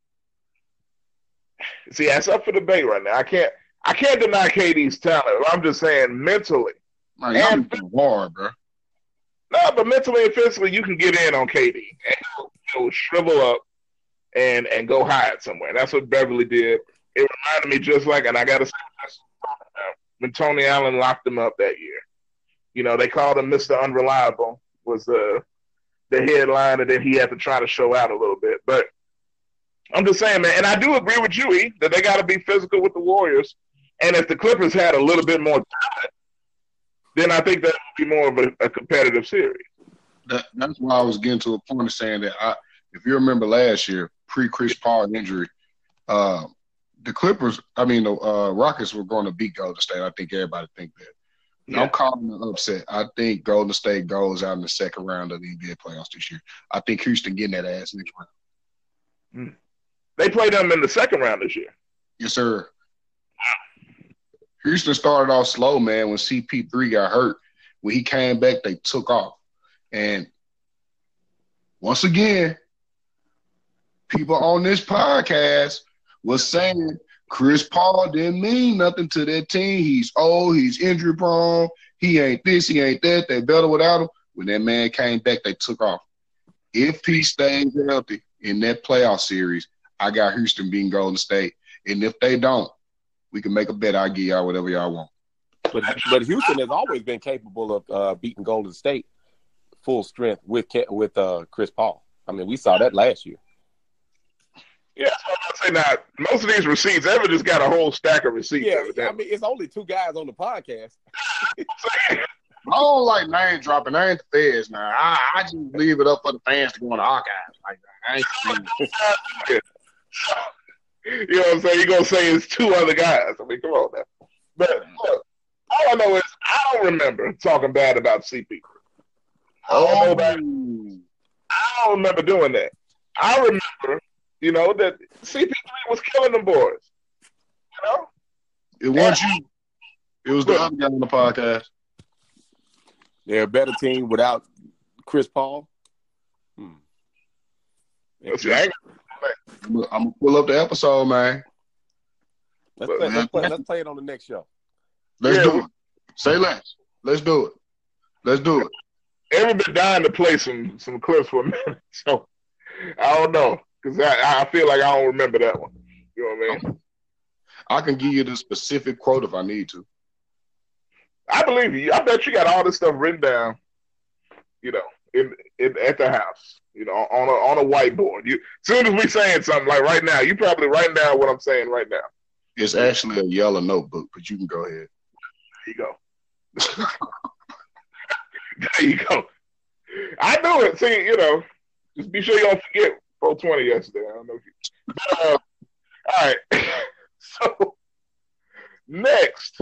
S1: See, that's up for debate right now. I can't. I can't deny KD's talent. I'm just saying mentally.
S3: Man, and hard, bro.
S1: No, but mentally and physically, you can get in on KD and he'll, he'll shrivel up and and go hide somewhere. That's what Beverley did. It reminded me just like, and I got to say, um, when Tony Allen locked him up that year. You know, they called him Mr. Unreliable was the the headline, and then he had to try to show out a little bit. But I'm just saying, man, and I do agree with you, E, that they got to be physical with the Warriors and if the Clippers had a little bit more talent, then I think that would be more of a, a competitive series.
S3: That, that's why I was getting to a point of saying that I, if you remember last year, pre Chris Paul injury, uh, the Clippers, I mean, the uh, Rockets were going to beat Golden State. I think everybody think that. Yeah. I'm calling an upset. I think Golden State goes out in the second round of the NBA playoffs this year. I think Houston getting that ass next round.
S1: Mm. They played them in the second round this year.
S3: Yes, sir. Houston started off slow, man. When CP3 got hurt, when he came back, they took off. And once again, people on this podcast was saying Chris Paul didn't mean nothing to that team. He's old, he's injury prone, he ain't this, he ain't that. They better without him. When that man came back, they took off. If he stays healthy in that playoff series, I got Houston beating Golden State. And if they don't, we can make a bet. I'll give y'all whatever y'all want.
S2: But but Houston has always been capable of uh, beating Golden State full strength with with uh, Chris Paul. I mean, we saw that last year.
S1: Yeah, I say now. Most of these receipts, ever just got a whole stack of receipts.
S2: Yeah, I mean, it's only two guys on the podcast.
S3: I don't like name dropping. I ain't the feds now. I, I just leave it up for the fans to go in the archives. Like I ain't.
S1: you know what I'm saying? You're gonna say it's two other guys. I mean, come on now. But look, all I know is I don't remember talking bad about CP. I don't, about, oh. I don't remember doing that. I remember, you know, that CP3 was killing them boys. You know?
S3: It wasn't you. It was the other guy on the podcast.
S2: They're a better team without Chris Paul. Hmm.
S3: I'm gonna pull up the episode, man.
S2: Let's play, let's, play, let's play it on the next show.
S3: Let's yeah. do it. Say less. Let's do it. Let's do it.
S1: Everybody dying to play some some clips for a minute, so I don't know because I, I feel like I don't remember that one. You know what I mean?
S3: I can give you the specific quote if I need to.
S1: I believe you. I bet you got all this stuff written down. You know, in, in at the house you know, on a on a whiteboard. You soon as we saying something like right now, you probably writing down what I'm saying right now.
S3: It's actually a yellow notebook, but you can go ahead.
S1: There you go. there you go. I knew it. See, you know, just be sure you don't forget 420 yesterday. I don't know if you. Uh, all right. so next,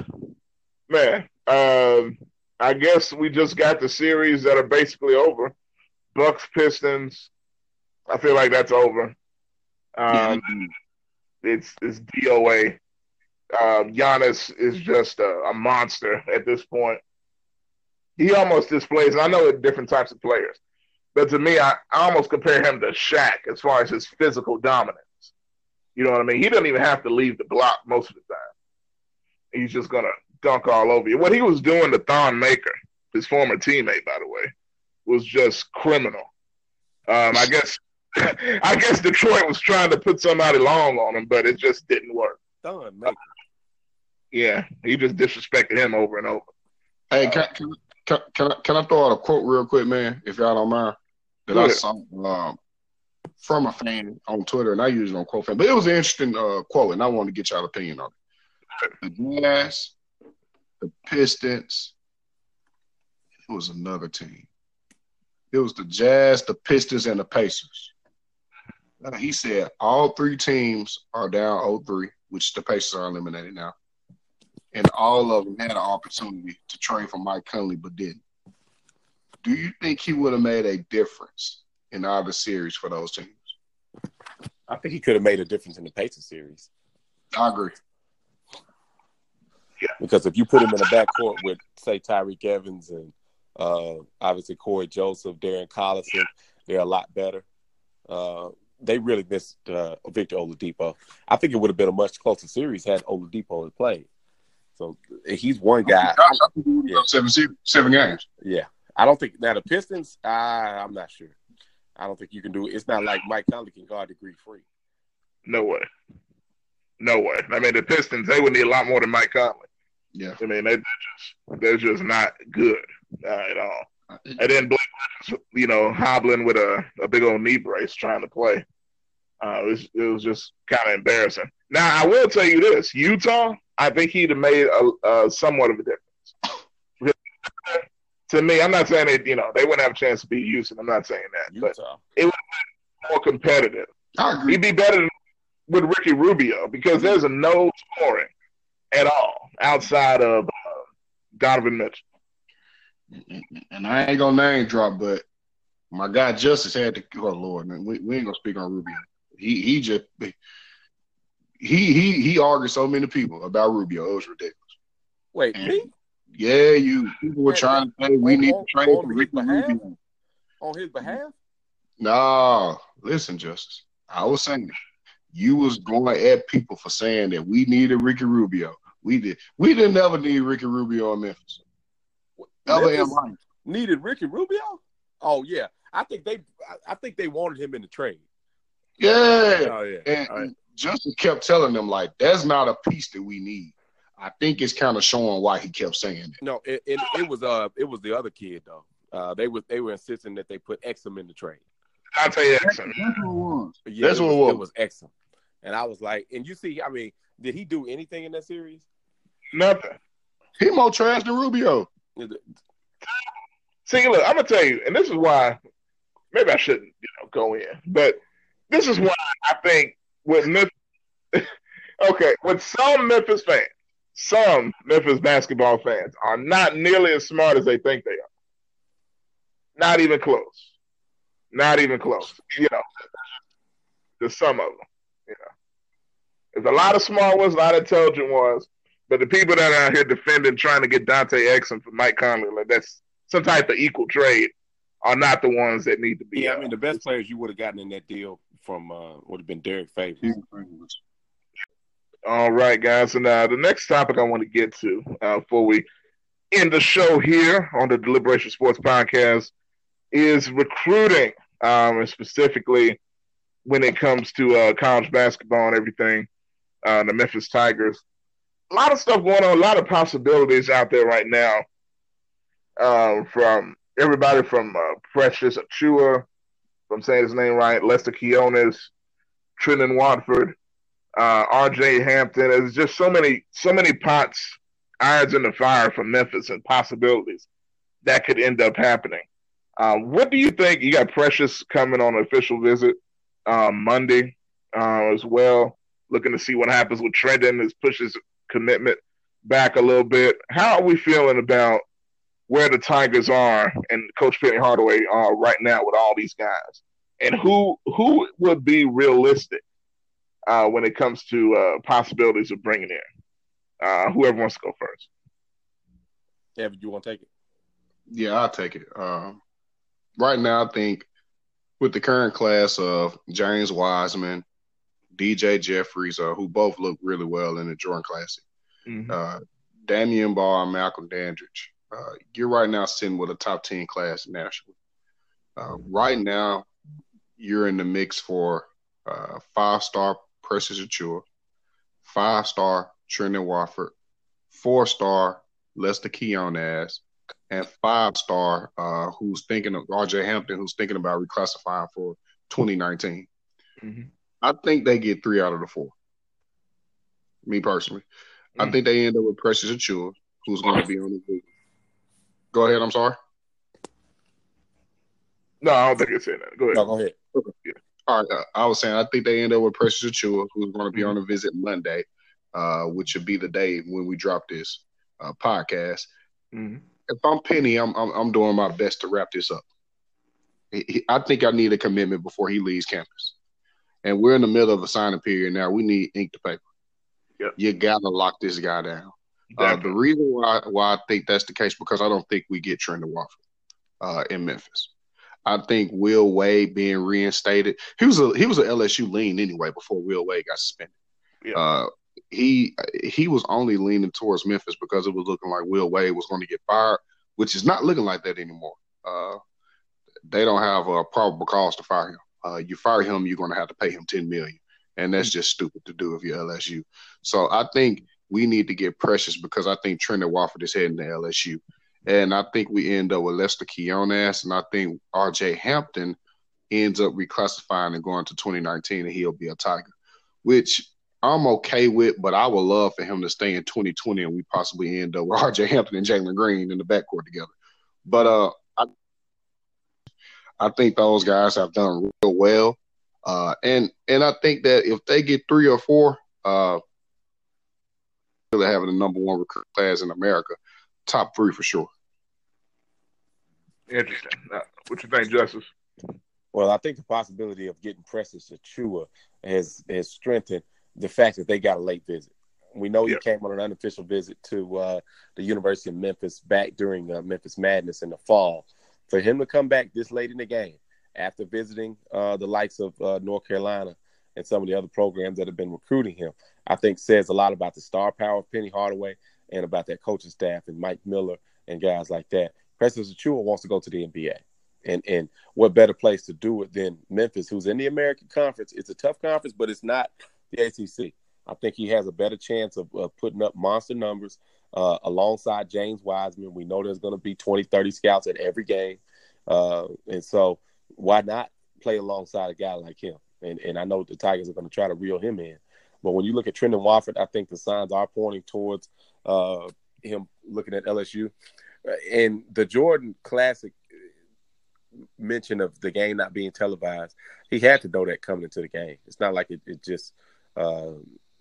S1: man. Um, I guess we just got the series that are basically over. Bucks Pistons. I feel like that's over. Um, it's it's DOA. Um, Giannis is just a, a, monster at this point. He almost displays. I know different types of players, but to me, I, I almost compare him to Shaq as far as his physical dominance. You know what I mean? He doesn't even have to leave the block most of the time. He's just gonna dunk all over you. What he was doing to Thon Maker, his former teammate, by the way, was just criminal. Um, I guess I guess Detroit was trying to put somebody long on him, but it just didn't work.
S2: Done, uh,
S1: yeah, he just disrespected him over and over.
S3: Hey, can, can, can, can, I, can I throw out a quote real quick, man, if y'all don't mind? That I saw um, from a fan on Twitter, and I usually don't quote fan, but it was an interesting uh, quote, and I wanted to get y'all opinion on it. The Jazz, the Pistons, it was another team. It was the Jazz, the Pistons, and the Pacers. He said all three teams are down 0-3, which the Pacers are eliminated now. And all of them had an opportunity to trade for Mike Conley, but didn't. Do you think he would have made a difference in either series for those teams?
S2: I think he could have made a difference in the Pacers series.
S3: I agree.
S2: Yeah. Because if you put him in the backcourt with, say, Tyreke Evans and uh, obviously, Cory Joseph, Darren Collison, they're a lot better. Uh, they really missed uh, Victor Oladipo. I think it would have been a much closer series had Oladipo had played. So he's one guy.
S3: Yeah. Seven, seven games.
S2: Yeah, I don't think now the Pistons. I, I'm not sure. I don't think you can do it. It's not like Mike Conley can guard degree free.
S1: No way. No way. I mean, the Pistons they would need a lot more than Mike Conley.
S3: Yeah.
S1: I mean, they, are just they're just not good uh, at all. And then Blake, you know, hobbling with a, a big old knee brace trying to play. Uh, it, was, it was just kind of embarrassing. Now, I will tell you this Utah, I think he'd have made a, a somewhat of a difference. To me, I'm not saying that, you know, they wouldn't have a chance to beat Houston. I'm not saying that. Utah. But it would be more competitive. I agree. He'd be better with Ricky Rubio because there's a no scoring at all outside of uh, Donovan Mitchell
S3: and I ain't gonna name drop, but my guy Justice had to. Oh Lord, man, we, we ain't gonna speak on Rubio. He he just he he he argued so many people about Rubio. It was ridiculous.
S2: Wait, and, me?
S3: Yeah, you people were trying to say we on, need to trade for Ricky Rubio
S2: on his behalf.
S3: No, listen, Justice. I was saying you was going at people for saying that we needed Ricky Rubio. We did. We didn't ever need Ricky Rubio in Memphis.
S2: Ever in life. Needed Ricky Rubio? Oh yeah, I think they. I think they wanted him in the trade.
S3: Yeah. Oh yeah. And right. Justin kept telling them like, "That's not a piece that we need." I think it's kind of showing why he kept saying it.
S2: No, it, it, it was uh, it was the other kid though. Uh, they were they were insisting that they put Exum in the trade.
S1: I'll tell you Exum.
S3: That's what it was.
S2: Yeah, That's it was, what it was. It was Exum, and I was like, and you see, I mean, did he do anything in that series?
S1: Nothing.
S3: He more trash than Rubio.
S1: See, look, I'm gonna tell you, and this is why maybe I shouldn't, you know, go in, but this is why I think with Memphis, okay, with some Memphis fans, some Memphis basketball fans are not nearly as smart as they think they are. Not even close. Not even close. You know, there's some of them. You know, there's a lot of smart ones, a lot of intelligent ones, but the people that are out here defending, trying to get Dante Exum for Mike Conley, like that's some type of equal trade, are not the ones that need to be.
S2: Yeah, I mean, the best players you would have gotten in that deal from uh, would have been Derrick Favors.
S1: All right, guys. And uh, the next topic I want to get to uh, before we end the show here on the Deliberation Sports Podcast is recruiting, um, and specifically when it comes to uh, college basketball and everything. Uh, the Memphis Tigers. A lot of stuff going on, a lot of possibilities out there right now. Um, from everybody from uh, Precious Achiuwa, if I'm saying his name right, Lester Quinones, Trendon Watford, uh, R.J. Hampton. There's just so many, so many pots, irons in the fire for Memphis and possibilities that could end up happening. Um, what do you think? You got Precious coming on an official visit um, Monday uh, as well, looking to see what happens with Trendon. His pushes commitment back a little bit. How are we feeling about where the Tigers are and Coach Penny Hardaway are right now with all these guys, and who who would be realistic uh, when it comes to uh, possibilities of bringing in uh, whoever wants to go first.
S2: Evan, you want to take it?
S3: Yeah, I'll take it. Um, right now, I think with the current class of James Wiseman, DJ Jeffries, uh, who both look really well in the Jordan Classic, mm-hmm. uh, Damion Baugh, Malcolm Dandridge, uh, you're right now sitting with a top 10 class nationally. Uh, right now, you're in the mix for uh, five star Precious Achiuwa, five star Trendon Watford, four star Lester Quinones, and five star uh, who's thinking of RJ Hampton, who's thinking about reclassifying for 2019. Mm-hmm. I think they get three out of the four. Me personally, mm-hmm. I think they end up with Precious Achiuwa, who's going to be on the Go ahead. I'm sorry.
S1: No, I don't think it's in that. Go ahead.
S2: No, go ahead. Okay.
S3: Yeah. All right. Uh, I was saying I think they end up with Precious Achiuwa, who's going to be on a visit Monday, uh, which should be the day when we drop this uh, podcast. Mm-hmm. If I'm Penny, I'm, I'm, I'm doing my best to wrap this up. He, I think I need a commitment before he leaves campus, and we're in the middle of a signing period now. We need ink to paper. Yep. You gotta lock this guy down. Uh, the reason why why I think that's the case because I don't think we get Trendon Watford uh, in Memphis. I think Will Wade being reinstated. He was a he was an LSU lean anyway before Will Wade got suspended. Yeah. Uh, he he was only leaning towards Memphis because it was looking like Will Wade was going to get fired, which is not looking like that anymore. Uh, they don't have a probable cause to fire him. Uh, you fire him, you're going to have to pay him ten million, and that's mm-hmm. just stupid to do if you're LSU. So I think we need to get Precious because I think Trendon Watford is heading to LSU. And I think we end up with Lester Quinones, and I think RJ Hampton ends up reclassifying and going to 2019, and he'll be a Tiger, which I'm okay with, but I would love for him to stay in 2020 and we possibly end up with RJ Hampton and Jalen Green in the backcourt together. But uh, I, I think those guys have done real well. Uh, and and I think that if they get three or four, uh, really having the number one recruit class in America, top three for sure.
S1: Interesting. Uh, what you think, Justice?
S2: Well, I think the possibility of getting Precious Achiuwa has has strengthened the fact that they got a late visit. We know he came on an unofficial visit to uh, the University of Memphis back during uh, Memphis Madness in the fall. For him to come back this late in the game after visiting uh, the likes of uh, North Carolina and some of the other programs that have been recruiting him, I think says a lot about the star power of Penny Hardaway and about that coaching staff and Mike Miller and guys like that. Precious Achiuwa wants to go to the NBA. And and what better place to do it than Memphis, who's in the American Conference? It's a tough conference, but it's not the ACC. I think he has a better chance of, of putting up monster numbers uh, alongside James Wiseman. We know there's going to be 20, 30 scouts at every game. Uh, and so why not play alongside a guy like him? And, and I know the Tigers are going to try to reel him in. But when you look at Trendon Watford, I think the signs are pointing towards uh, him looking at LSU. And the Jordan Classic mention of the game not being televised, he had to know that coming into the game. It's not like it, it just, uh,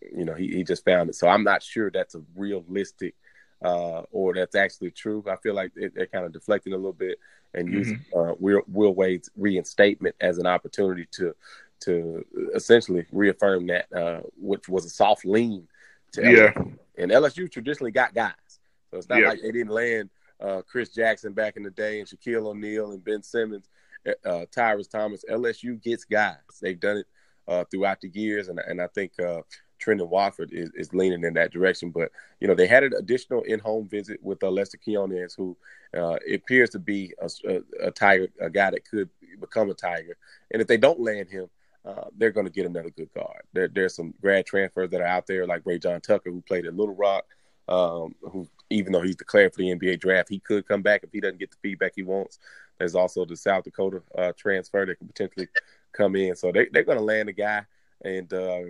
S2: you know, he, he just found it. So I'm not sure that's a realistic uh, or that's actually true. I feel like it, they're kind of deflecting a little bit and mm-hmm. using uh, Will, Will Wade's reinstatement as an opportunity to to essentially reaffirm that, uh, which was a soft lean to LSU. Yeah. And LSU traditionally got guys. So it's not yeah. like they didn't land uh, Chris Jackson back in the day and Shaquille O'Neal and Ben Simmons, uh, Tyrus Thomas. LSU gets guys. They've done it uh, throughout the years, and and I think uh, Trendon Watford is, is leaning in that direction. But you know, they had an additional in-home visit with uh, Lester Quinones, who uh, appears to be a, a, a, tiger, a guy that could become a tiger. And if they don't land him, uh, they're going to get another good guard. There, there's some grad transfers that are out there, like Rayjon Tucker, who played at Little Rock, um, who even though he's declared for the NBA draft, he could come back if he doesn't get the feedback he wants. There's also the South Dakota uh, transfer that could potentially come in. So they, they're going to land a guy, and uh,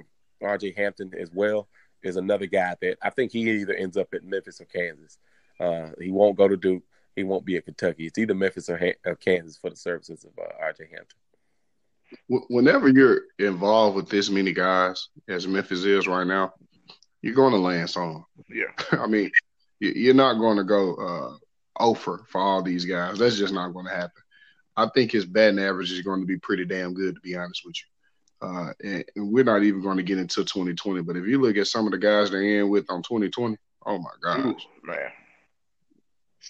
S2: RJ Hampton as well is another guy that I think he either ends up at Memphis or Kansas. Uh, he won't go to Duke. He won't be at Kentucky. It's either Memphis or, ha- or Kansas for the services of uh, RJ Hampton.
S3: Whenever you're involved with this many guys, as Memphis is right now, you're going to land some.
S1: Yeah.
S3: I mean, you're not going to go uh, over for all these guys. That's just not going to happen. I think his batting average is going to be pretty damn good, to be honest with you. Uh, and, and, we're not even going to get into 2020. But if you look at some of the guys they're in with on 2020, oh my gosh,
S1: man,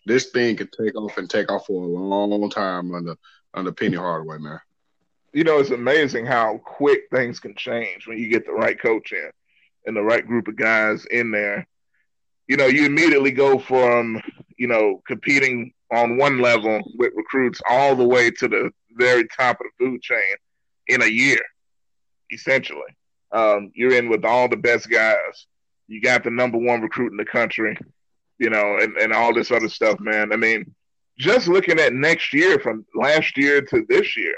S3: this thing could take off and take off for a long time under under Penny Hardaway, man.
S1: You know, it's amazing how quick things can change when you get the right coach in and the right group of guys in there you know, you immediately go from, you know, competing on one level with recruits all the way to the very top of the food chain in a year, essentially. Um, you're in with all the best guys. You got the number one recruit in the country, you know, and, and all this other stuff, man. I mean, just looking at next year from last year to this year,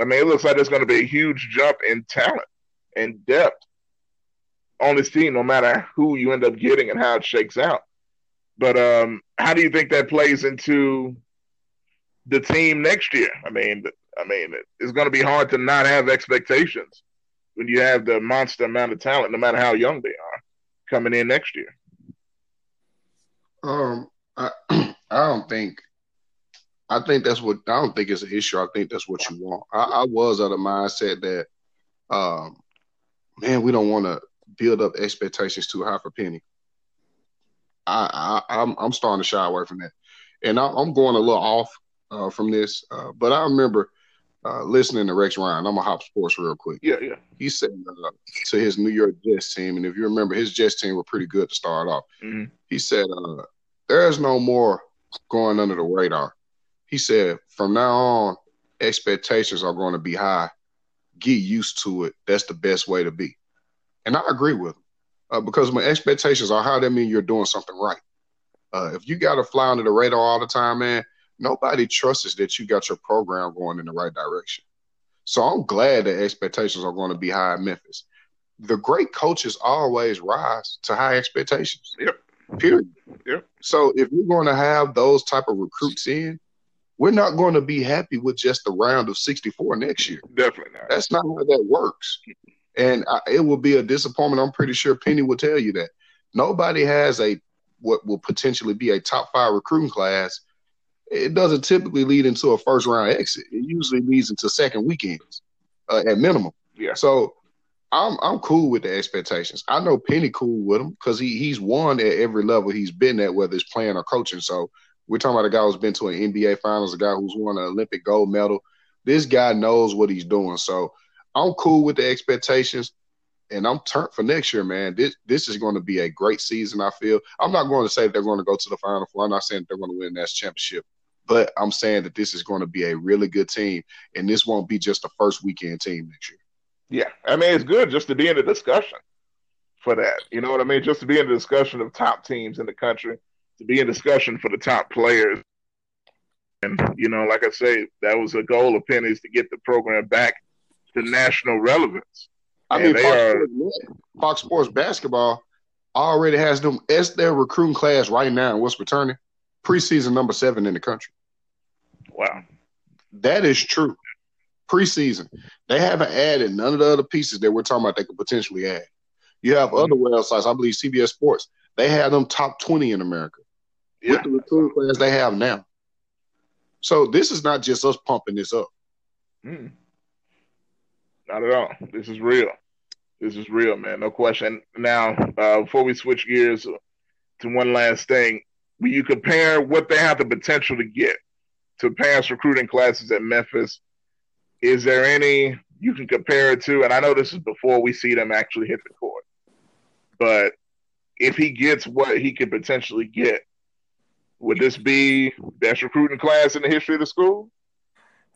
S1: I mean, it looks like there's going to be a huge jump in talent and depth on this team, no matter who you end up getting and how it shakes out. But um, how do you think that plays into the team next year? I mean, I mean, it's going to be hard to not have expectations when you have the monster amount of talent, no matter how young they are, coming in next year.
S3: Um, I, I don't think. I think that's what I don't think it's an issue. I think that's what you want. I, I was of the mindset that, um, man, we don't want to build up expectations too high for Penny. I, I am I'm, I'm starting to shy away from that, and I, am going a little off uh, from this. Uh, but I remember uh, listening to Rex Ryan. I'm gonna hop sports real quick.
S1: Yeah, yeah.
S3: He said uh, to his New York Jets team, and if you remember, his Jets team were pretty good to start off. Mm-hmm. He said, uh, "There is no more going under the radar." He said, "From now on, expectations are going to be high. Get used to it. That's the best way to be." And I agree with them uh, because my expectations are high. That mean you're doing something right. Uh, if you got to fly under the radar all the time, man, nobody trusts that you got your program going in the right direction. So I'm glad that expectations are going to be high in Memphis. The great coaches always rise to high expectations.
S1: Yep.
S3: Period.
S1: Yep.
S3: So if you're going to have those type of recruits in, we're not going to be happy with just the round of 64 next year.
S1: Definitely not.
S3: That's not how that works. And I, it will be a disappointment. I'm pretty sure Penny will tell you that nobody has a what will potentially be a top five recruiting class it doesn't typically lead into a first round exit. It usually leads into second weekends uh, at minimum.
S1: Yeah.
S3: So I'm I'm cool with the expectations. I know Penny cool with him because he he's won at every level he's been at, whether it's playing or coaching. So we're talking about a guy who's been to an NBA Finals, a guy who's won an Olympic gold medal. This guy knows what he's doing. So I'm cool with the expectations, and I'm turned for next year, man. This this is going to be a great season. I feel. I'm not going to say they're going to go to the Final Four. I'm not saying they're going to win that championship, but I'm saying that this is going to be a really good team, and this won't be just a first weekend team next year.
S1: Yeah, I mean it's good just to be in the discussion for that. You know what I mean? Just to be in the discussion of top teams in the country, to be in discussion for the top players. And you know, like I say, that was a goal of Penny's to get the program back to national relevance.
S3: I mean, Fox, are, Sports, Fox Sports basketball already has them as their recruiting class right now. And what's returning preseason number seven in the country.
S1: Wow,
S3: that is true preseason. They haven't added none of the other pieces that we're talking about they could potentially add. You have mm-hmm. other websites, I believe CBS Sports, they have them top 20 in America yeah. with the recruiting class they have now. So this is not just us pumping this up.
S1: Mm. Not at all. This is real. This is real, man. No question. Now, uh, before we switch gears to one last thing, when you compare what they have the potential to get to pass recruiting classes at Memphis is there any you can compare it to? And I know this is before we see them actually hit the court, but if he gets what he could potentially get, would this be best recruiting class in the history of the school?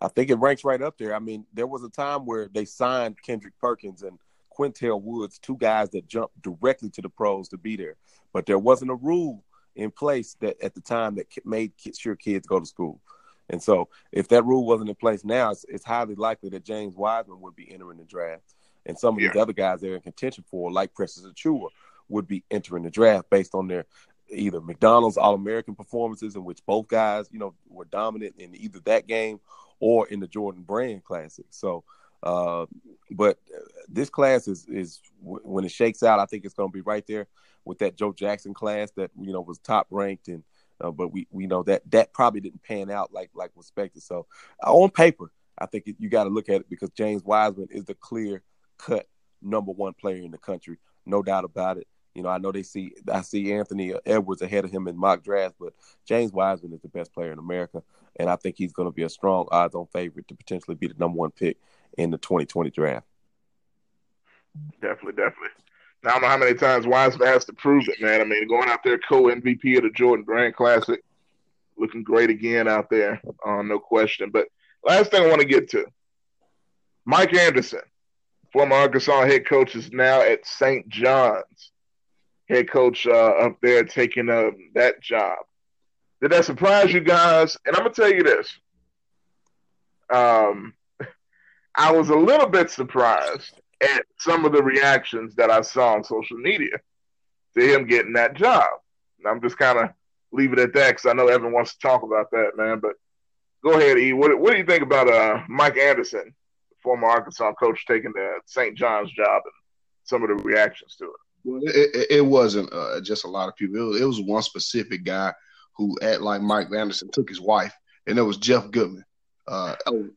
S2: I think it ranks right up there. I mean, there was a time where they signed Kendrick Perkins and Qyntel Woods, two guys that jumped directly to the pros to be there, but there wasn't a rule in place that at the time that made sure kids go to school. And so, if that rule wasn't in place now, it's, it's highly likely that James Wiseman would be entering the draft, and some of yeah. these other guys they're in contention for, like Precious Achiuwa, would be entering the draft based on their either McDonald's All American performances, in which both guys, you know, were dominant in either that game or in the Jordan Brand Classic. So, uh, but this class is is when it shakes out, I think it's going to be right there with that Joe Jackson class that you know was top ranked and uh, but we we know that that probably didn't pan out like like expected. So uh, on paper, I think it, you got to look at it because James Wiseman is the clear cut number one player in the country, no doubt about it. You know, I know they see I see Anthony Edwards ahead of him in mock drafts, but James Wiseman is the best player in America, and I think he's going to be a strong odds-on favorite to potentially be the number one pick in the 2020 draft.
S1: Definitely, definitely. Now I don't know how many times Wiseman has to prove it, man. I mean, going out there co MVP of the Jordan Brand Classic, looking great again out there, uh, no question. But last thing I want to get to Mike Anderson, former Arkansas head coach, is now at St. John's, head coach uh, up there taking uh, that job. Did that surprise you guys? And I'm to tell you this. Um, I was a little bit surprised at some of the reactions that I saw on social media to him getting that job. And I'm just kind of leave it at that because I know Evan wants to talk about that, man. But go ahead, E. What, what do you think about uh, Mike Anderson, former Arkansas coach, taking the St. John's job and some of the reactions to it?
S3: Well, it, it wasn't uh, just a lot of people. It was one specific guy who, act like Mike Anderson, took his wife, and it was Jeff Goodman uh,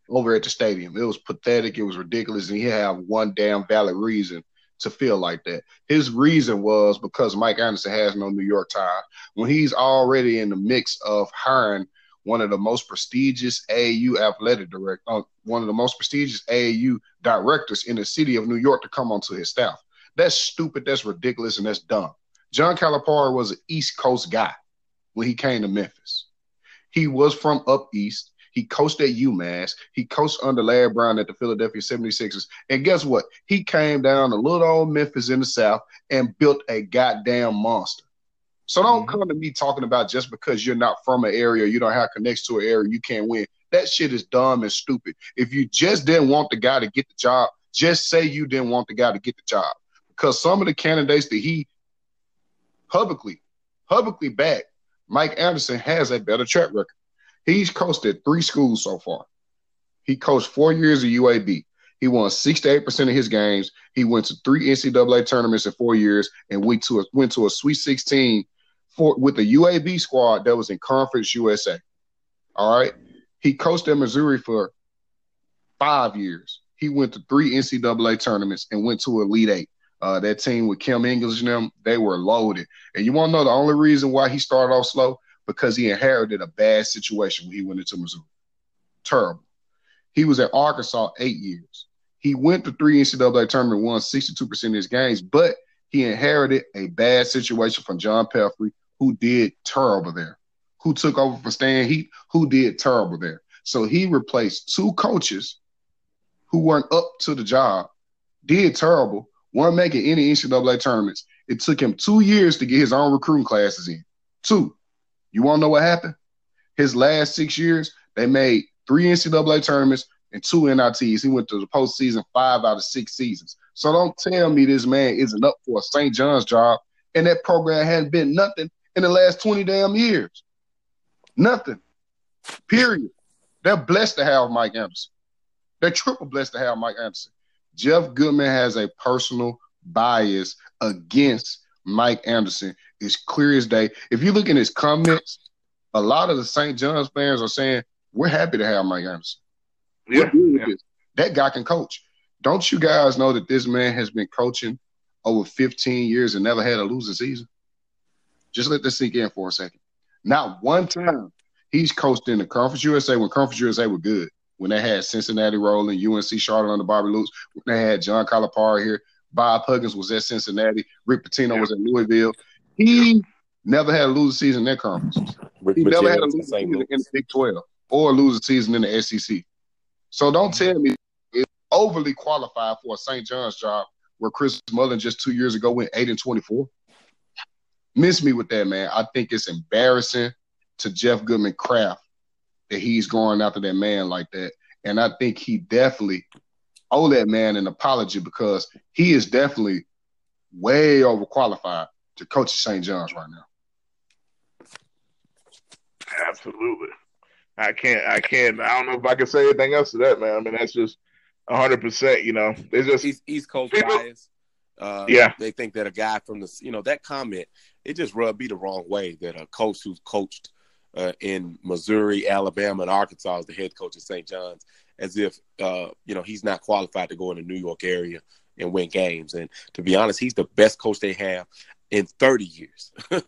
S3: over at the stadium. It was pathetic. It was ridiculous. And he had one damn valid reason to feel like that. His reason was because Mike Anderson has no New York tie. When he's already in the mix of hiring one of the most prestigious AAU athletic director, uh, one of the most prestigious AAU directors in the city of New York to come onto his staff. That's stupid. That's ridiculous, and that's dumb. John Calipari was an East Coast guy when he came to Memphis. He was from up east. He coached at UMass. He coached under Larry Brown at the Philadelphia 76ers. And guess what? He came down to little old Memphis in the South and built a goddamn monster. So don't mm-hmm. come to me talking about just because you're not from an area, you don't have connections to an area, you can't win. That shit is dumb and stupid. If you just didn't want the guy to get the job, just say you didn't want the guy to get the job. Because some of the candidates that he publicly, publicly backed, Mike Anderson has a better track record. He's coached at three schools so far. He coached four years at UAB. He won 68% of his games. He went to three NCAA tournaments in four years and went to a, went to a Sweet 16 for with the UAB squad that was in Conference USA. All right. He coached at Missouri for five years. He went to three NCAA tournaments and went to Elite Eight. Uh, that team with Kim English and them, they were loaded. And you want to know the only reason why he started off slow? Because he inherited a bad situation when he went into Missouri. Terrible. He was at Arkansas eight years. He went to three NCAA tournament, won 62% of his games, but he inherited a bad situation from John Pelphrey, who did terrible there, who took over for Stan Heath, who did terrible there. So he replaced two coaches who weren't up to the job, did terrible, weren't making any NCAA tournaments. It took him two years to get his own recruiting classes in. Two. You want to know what happened? His last six years, they made three NCAA tournaments, and two NITs. He went to the postseason five out of six seasons. So don't tell me this man isn't up for a St. John's job, and that program hasn't been nothing in the last 20 damn years. Nothing. Period. They're blessed to have Mike Anderson. They're triple blessed to have Mike Anderson. Jeff Goodman has a personal bias against Mike Anderson. It's clear as day. If you look in his comments, a lot of the St. John's fans are saying, We're happy to have Mike Anderson. Yeah, yeah. That guy can coach. Don't you guys know that this man has been coaching over 15 years and never had a losing season? Just let this sink in for a second. Not one time he's coached in the Conference USA when Conference USA were good. When they had Cincinnati rolling, UNC Charlotte under Bobby Lutz, when they had John Calipari here, Bob Huggins was at Cincinnati, Rick Pitino yeah. was at Louisville. He never had a losing season in that conference. Rick he never had a losing season in the Big 12 or a losing season in the SEC. So don't tell me it's overly qualified for a St. John's job where Chris Mullin just two years ago went eight and twenty-four. Miss me with that, man. I think it's embarrassing to Jeff Goodman Craft that he's going after that man like that. And I think he definitely owe that man an apology because he is definitely way overqualified to coach at St. John's right now.
S1: Absolutely. I can't. I can't. I don't know if I can say anything else to that, man. I mean, that's just hundred percent. You know, it's just
S2: East, East Coast people, bias. Uh, yeah, they think that a guy from the, you know, that comment it just rubbed me the wrong way that a coach who's coached uh, in Missouri, Alabama, and Arkansas is the head coach of St. John's, as if uh, you know he's not qualified to go in the New York area and win games. And to be honest, he's the best coach they have in 30 years. you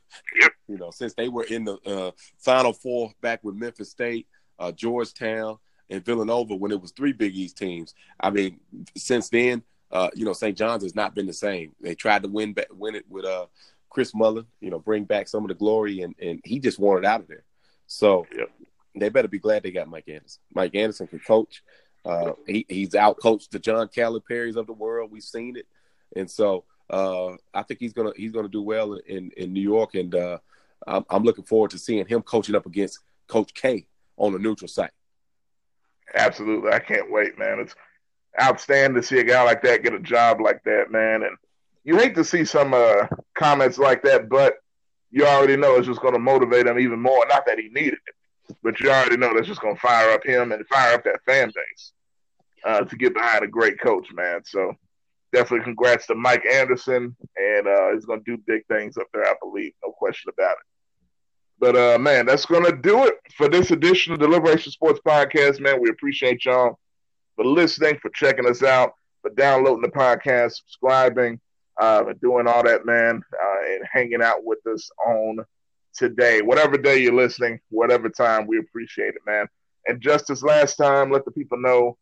S2: know, since they were in the uh, Final Four back with Memphis State, uh, Georgetown, and Villanova when it was three Big East teams. I mean, since then, uh, you know, St. John's has not been the same. They tried to win back, win it with uh, Chris Mullin, you know, bring back some of the glory, and, and he just wanted out of there. So yep. they better be glad they got Mike Anderson. Mike Anderson can coach. Uh, he, he's out coached the John Calipari's of the world. We've seen it, and so uh, I think he's gonna he's gonna do well in in New York, and uh, I'm, I'm, looking forward to seeing him coaching up against Coach K on a neutral site.
S1: Absolutely, I can't wait, man. It's outstanding to see a guy like that get a job like that, man. And you hate to see some uh, comments like that, but you already know it's just going to motivate him even more. Not that he needed it, but you already know that's just going to fire up him and fire up that fan base uh, to get behind a great coach, man. So definitely congrats to Mike Anderson, and uh, he's going to do big things up there, I believe, no question about it. But uh, man, that's going to do it for this edition of the Liberation Sports Podcast. Man, we appreciate y'all for listening, for checking us out, for downloading the podcast, subscribing, uh, doing all that, man, uh, and hanging out with us on today. Whatever day you're listening, whatever time, we appreciate it, man. And just as last time, let the people know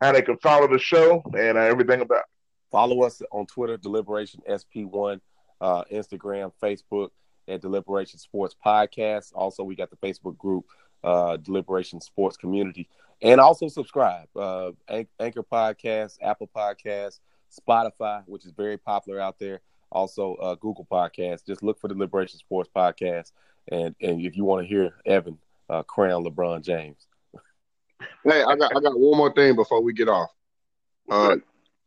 S1: how they can follow the show and uh, everything about.
S2: Follow us on Twitter, Deliberation SP1, uh, Instagram, Facebook at Deliberation Sports Podcast. Also, we got the Facebook group, uh, Deliberation Sports Community. And also subscribe. Uh, Anchor Podcast, Apple Podcast, Spotify, which is very popular out there. Also, uh, Google Podcast. Just look for the Liberation Sports Podcast. And, and if you want to hear Evan uh, crown LeBron James.
S3: hey, I got I got one more thing before we get off. Uh,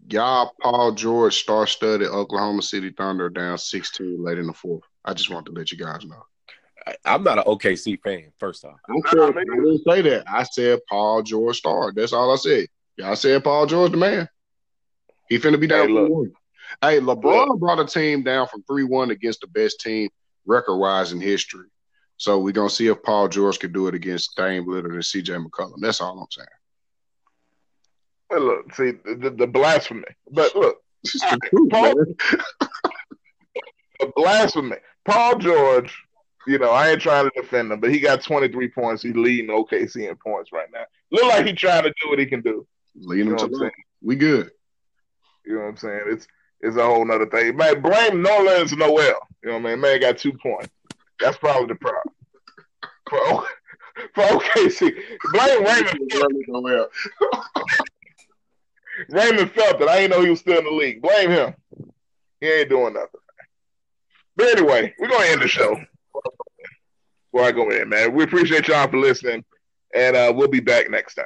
S3: y'all Paul George star studded Oklahoma City Thunder down 16 late in the fourth. I just want to let you guys know.
S2: I, am not an OKC fan, first off.
S3: I, said, I didn't say that. I said Paul George star. That's all I said. Y'all said Paul George the man. He finna be down hey, one. Hey, LeBron look. brought a team down from 3 1 against the best team record wise in history. So we're gonna see if Paul George can do it against Dame Lillard and CJ McCollum. That's all I'm saying.
S1: Well, look, see the, the blasphemy. But look, right, Paul, the blasphemy. Paul George, you know, I ain't trying to defend him, but he got 23 points. He's leading OKC in points right now. Look like he's trying to do what he can do.
S3: Leading you know him to we good.
S1: You know what I'm saying? It's it's a whole nother thing. Man, blame Nerlens Noel. You know what I mean? Man got two points. That's probably the problem. For, for OKC. Blame Raymond Noel. Raymond Felton. I didn't know he was still in the league. Blame him. He ain't doing nothing. But anyway, we're gonna end the show. Before I go in, man. We appreciate y'all for listening, and uh, we'll be back next time.